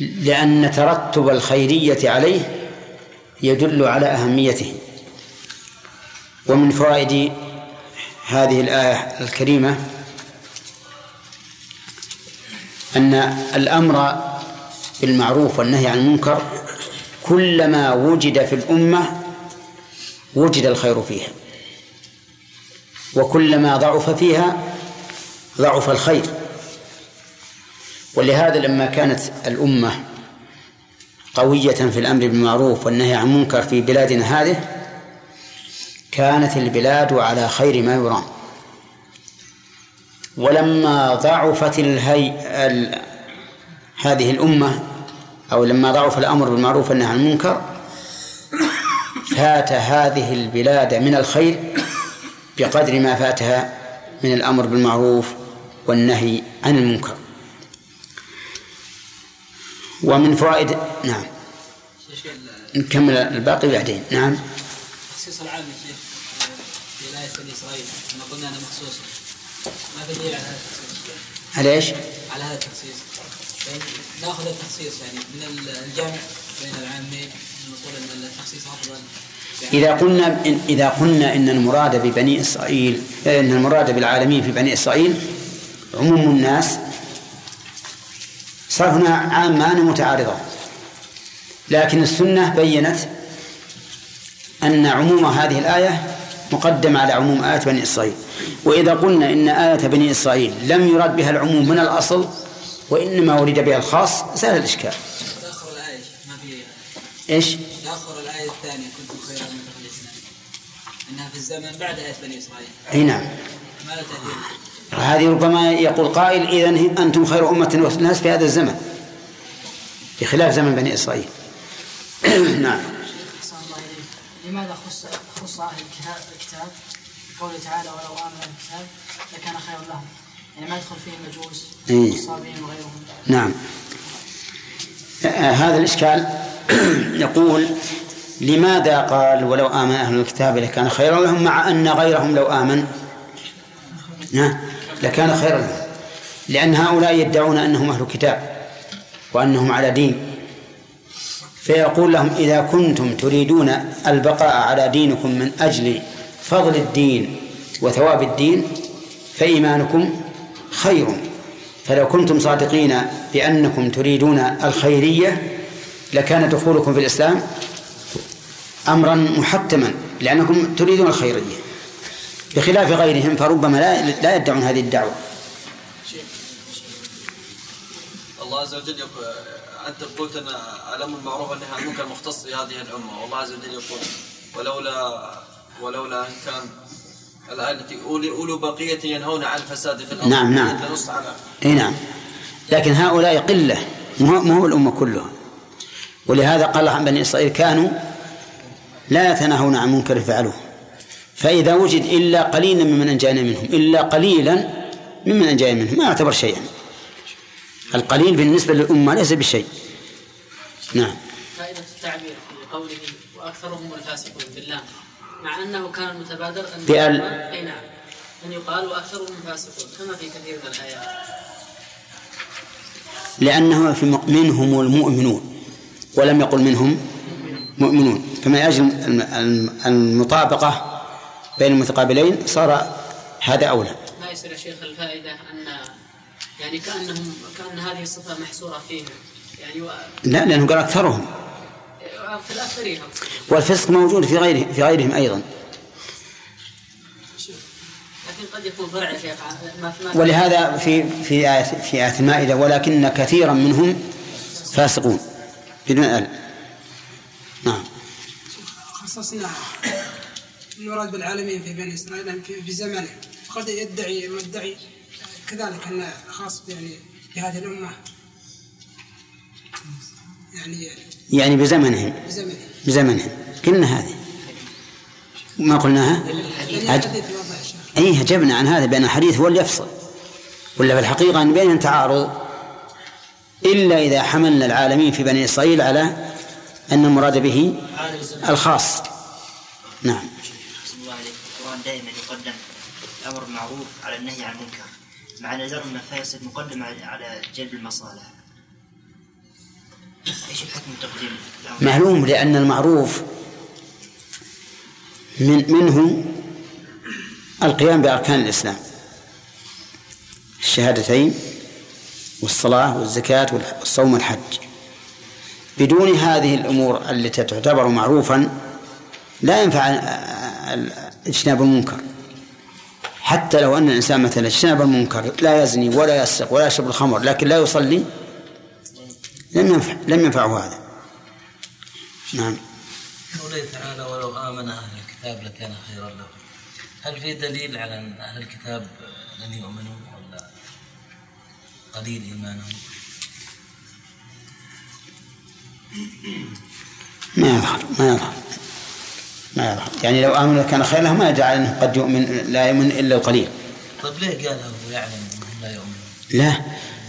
لأن ترتب الخيرية عليه يدل على أهميته. ومن فوائد هذه الآية الكريمة أن الأمر بالمعروف والنهي عن المنكر كلما وجد في الأمة وجد الخير فيها. وكلما ضعف فيها ضعف الخير. ولهذا لما كانت الأمة قوية في الأمر بالمعروف والنهي عن المنكر في بلادنا هذه كانت البلاد على خير ما يرام. ولما ضعفت الهي ال... هذه الأمة أو لما ضعف الأمر بالمعروف والنهي عن المنكر فات هذه البلاد من الخير بقدر ما فاتها من الأمر بالمعروف والنهي عن المنكر. ومن فوائد نعم. نكمل الباقي بعدين. نعم. تخصيص العام يا شيخ في الآية بني إسرائيل لما قلنا أنا مخصوص. ما دليل على هذا التخصيص؟ على إيش؟ على هذا التخصيص. يعني نأخذ التخصيص يعني من الجمع بين العامين نقول أن التخصيص أفضل. إذا قلنا إن إذا قلنا إن المراد ببني إسرائيل إن المراد بالعالمين في بني إسرائيل عموم الناس صار هنا عامان متعارضان لكن السنة بينت أن عموم هذه الآية مقدم على عموم آية بني إسرائيل. وإذا قلنا إن آية بني إسرائيل لم يراد بها العموم من الأصل وإنما ورد بها الخاص زال الإشكال. تاخر الايه ما في إيش؟ تاخر الايه الثانية كنتم خير المتخلفين إنها في الزمن بعد آية بني إسرائيل. أي نعم. ما لا تاثير هذه ربما يقول قائل إذا أنتم خير أمة وسط الناس في هذا الزمن بخلاف زمن بني إسرائيل. نعم. لماذا خص خص أهل الكتاب بقوله تعالى ولو آمن الكتاب لكان خيرا لهم. يعني ما يدخل فيه المجوس إيه. والصابين وغيرهم. نعم. هذا الإشكال يقول لماذا قال ولو آمن أهل الكتاب لكان خيرا لهم مع أن غيرهم لو آمن؟ نعم لكان خيرا لهم. لأن هؤلاء يدعون أنهم أهل كتاب وأنهم على دين. فيقول لهم إذا كنتم تريدون البقاء على دينكم من أجل فضل الدين وثواب الدين فإيمانكم خير. فلو كنتم صادقين بأنكم تريدون الخيرية لكان دخولكم في الإسلام أمرا محتما لأنكم تريدون الخيرية. بخلاف غيرهم فربما لا لا يدعون هذه الدعوة. الله عز وجل يقول أنت قلت أن الأمر المعروف عن المنكر مختص بهذه الأمة. والله عز وجل يقول ولولا ولولا أن كان التي أولي أولو بقية ينهون عن الفساد في الأرض نعم، نعم. إي نعم. لكن هؤلاء قلة مو مو هو الأمة كلها. ولهذا قال عن بني إسرائيل كانوا لا يتناهون عن منكر فعلوه. فإذا وجد إلا قليلا ممن أنجانا منهم إلا قليلا ممن أنجانا منهم ما يعتبر شيئا. القليل بالنسبة للأمة ليس بشيء. نعم. فائدة التعبير في قوله وأكثرهم الفاسقون بالله مع أنه كان المتبادر أن بأل. يقال- أي نعم أن يقال وأكثرهم فاسقون كما في كثير من الآيات. لأنه في منهم المؤمنون ولم يقل منهم مؤمنون. فمن أجل الم- الم- المطابقة بين المتقابلين صار هذا أولى. ما يصير يا شيخ الفائدة أن يعني كأنهم كأن هذه الصفة محصورة فيهم. يعني و... لا لأنه قال أكثرهم. في الآخرين والفسق موجود في غيره في غيرهم أيضا. لكن قد يكون فرع يا شيخ ولهذا في في آية في آية المائدة ولكن كثيرا منهم فاسقون بدون أل نعم. خصصنا المراد بالعالمين في بني إسرائيل في في زمنه. فقد يدعي مدعي كذلك انه خاص يعني بهذه الأمة. يعني يعني بزمنهم بزمنه. بزمنهم قلنا هذه. ما قلناها؟ شيخ. أي أجبنا عن هذا بأن الحديث هو اللي يفصل. ولا في الحقيقة أن بين تعارض. إلا إذا حملنا العالمين في بني إسرائيل على أن المراد به الخاص. نعم. القرآن دائما يقدم الأمر بالمعروف على النهي عن المنكر مع نزار المفاسد مقدم على- جلب المصالح. إيش الحكم تقديم معلوم لأن المعروف من منه القيام بأركان الإسلام. الشهادتين والصلاة والزكاة والصوم والحج. بدون هذه الأمور التي تعتبر معروفا لا ينفع اجتناب المنكر. حتى لو أن الإنسان مثلا اجتنب المنكر لا يزني ولا يسرق ولا يشرب الخمر لكن لا يصلي لم ينفع لم ينفعه هذا. نعم. قوله تعالى ولو آمن أهل الكتاب لكان خيرا لهم. هل في دليل على أن أهل الكتاب لن يؤمنوا ولا قليل إيمانهم؟ ما يظهر ما يظهر. ما يظهر يعني لو آمنوا كان خير لهم ما يجعل أنه قد يؤمن لا يؤمن إلا القليل. طيب ليه قال هو يعلم لا يؤمنون لا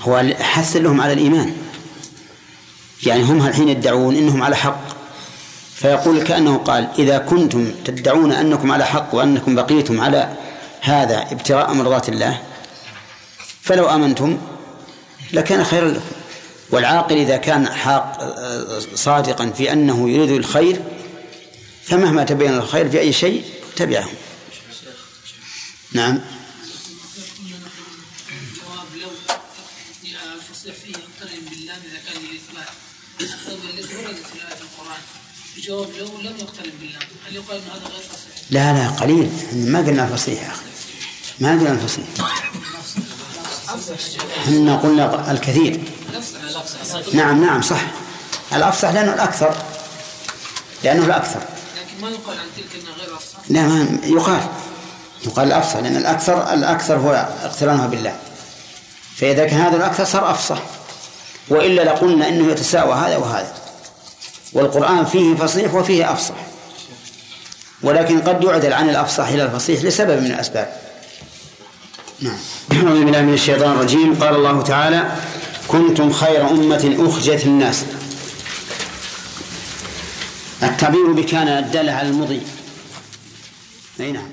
هو حث لهم على الإيمان. يعني هم الحين يدعون أنهم على حق. فيقول كأنه قال إذا كنتم تدعون أنكم على حق وأنكم بقيتم على هذا ابتغاء مرضات الله فلو آمنتم لكان خيرا لكم. والعاقل إذا كان حاق صادقا في أنه يريد الخير فمهما تبين الخير في أي شيء تبعه. نعم؟ لا لا قليل. ما قلنا الفصيح يا أخي ما قلنا الفصيح إحنا قلنا الكثير. نعم نعم صح. الأفصح لأنه الأكثر. لأنه الأكثر. لكن ما يقال عن تلك إنها غير أفصح؟ لا ما يقال. يقال الأفصح لأن الأكثر الأكثر هو اقترانها بالله. فإذا كان هذا الأكثر صار أفصح. وإلا لقلنا إنه يتساوى هذا وهذا. والقرآن فيه فصيح وفيه أفصح. ولكن قد يعدل عن الأفصح إلى الفصيح لسبب من الأسباب. نعم. أعوذ بالله من الشيطان الرجيم. قال الله تعالى كنتم خير أمة أخرجت الناس التعبير بكان الدالة على المضي. أي نعم.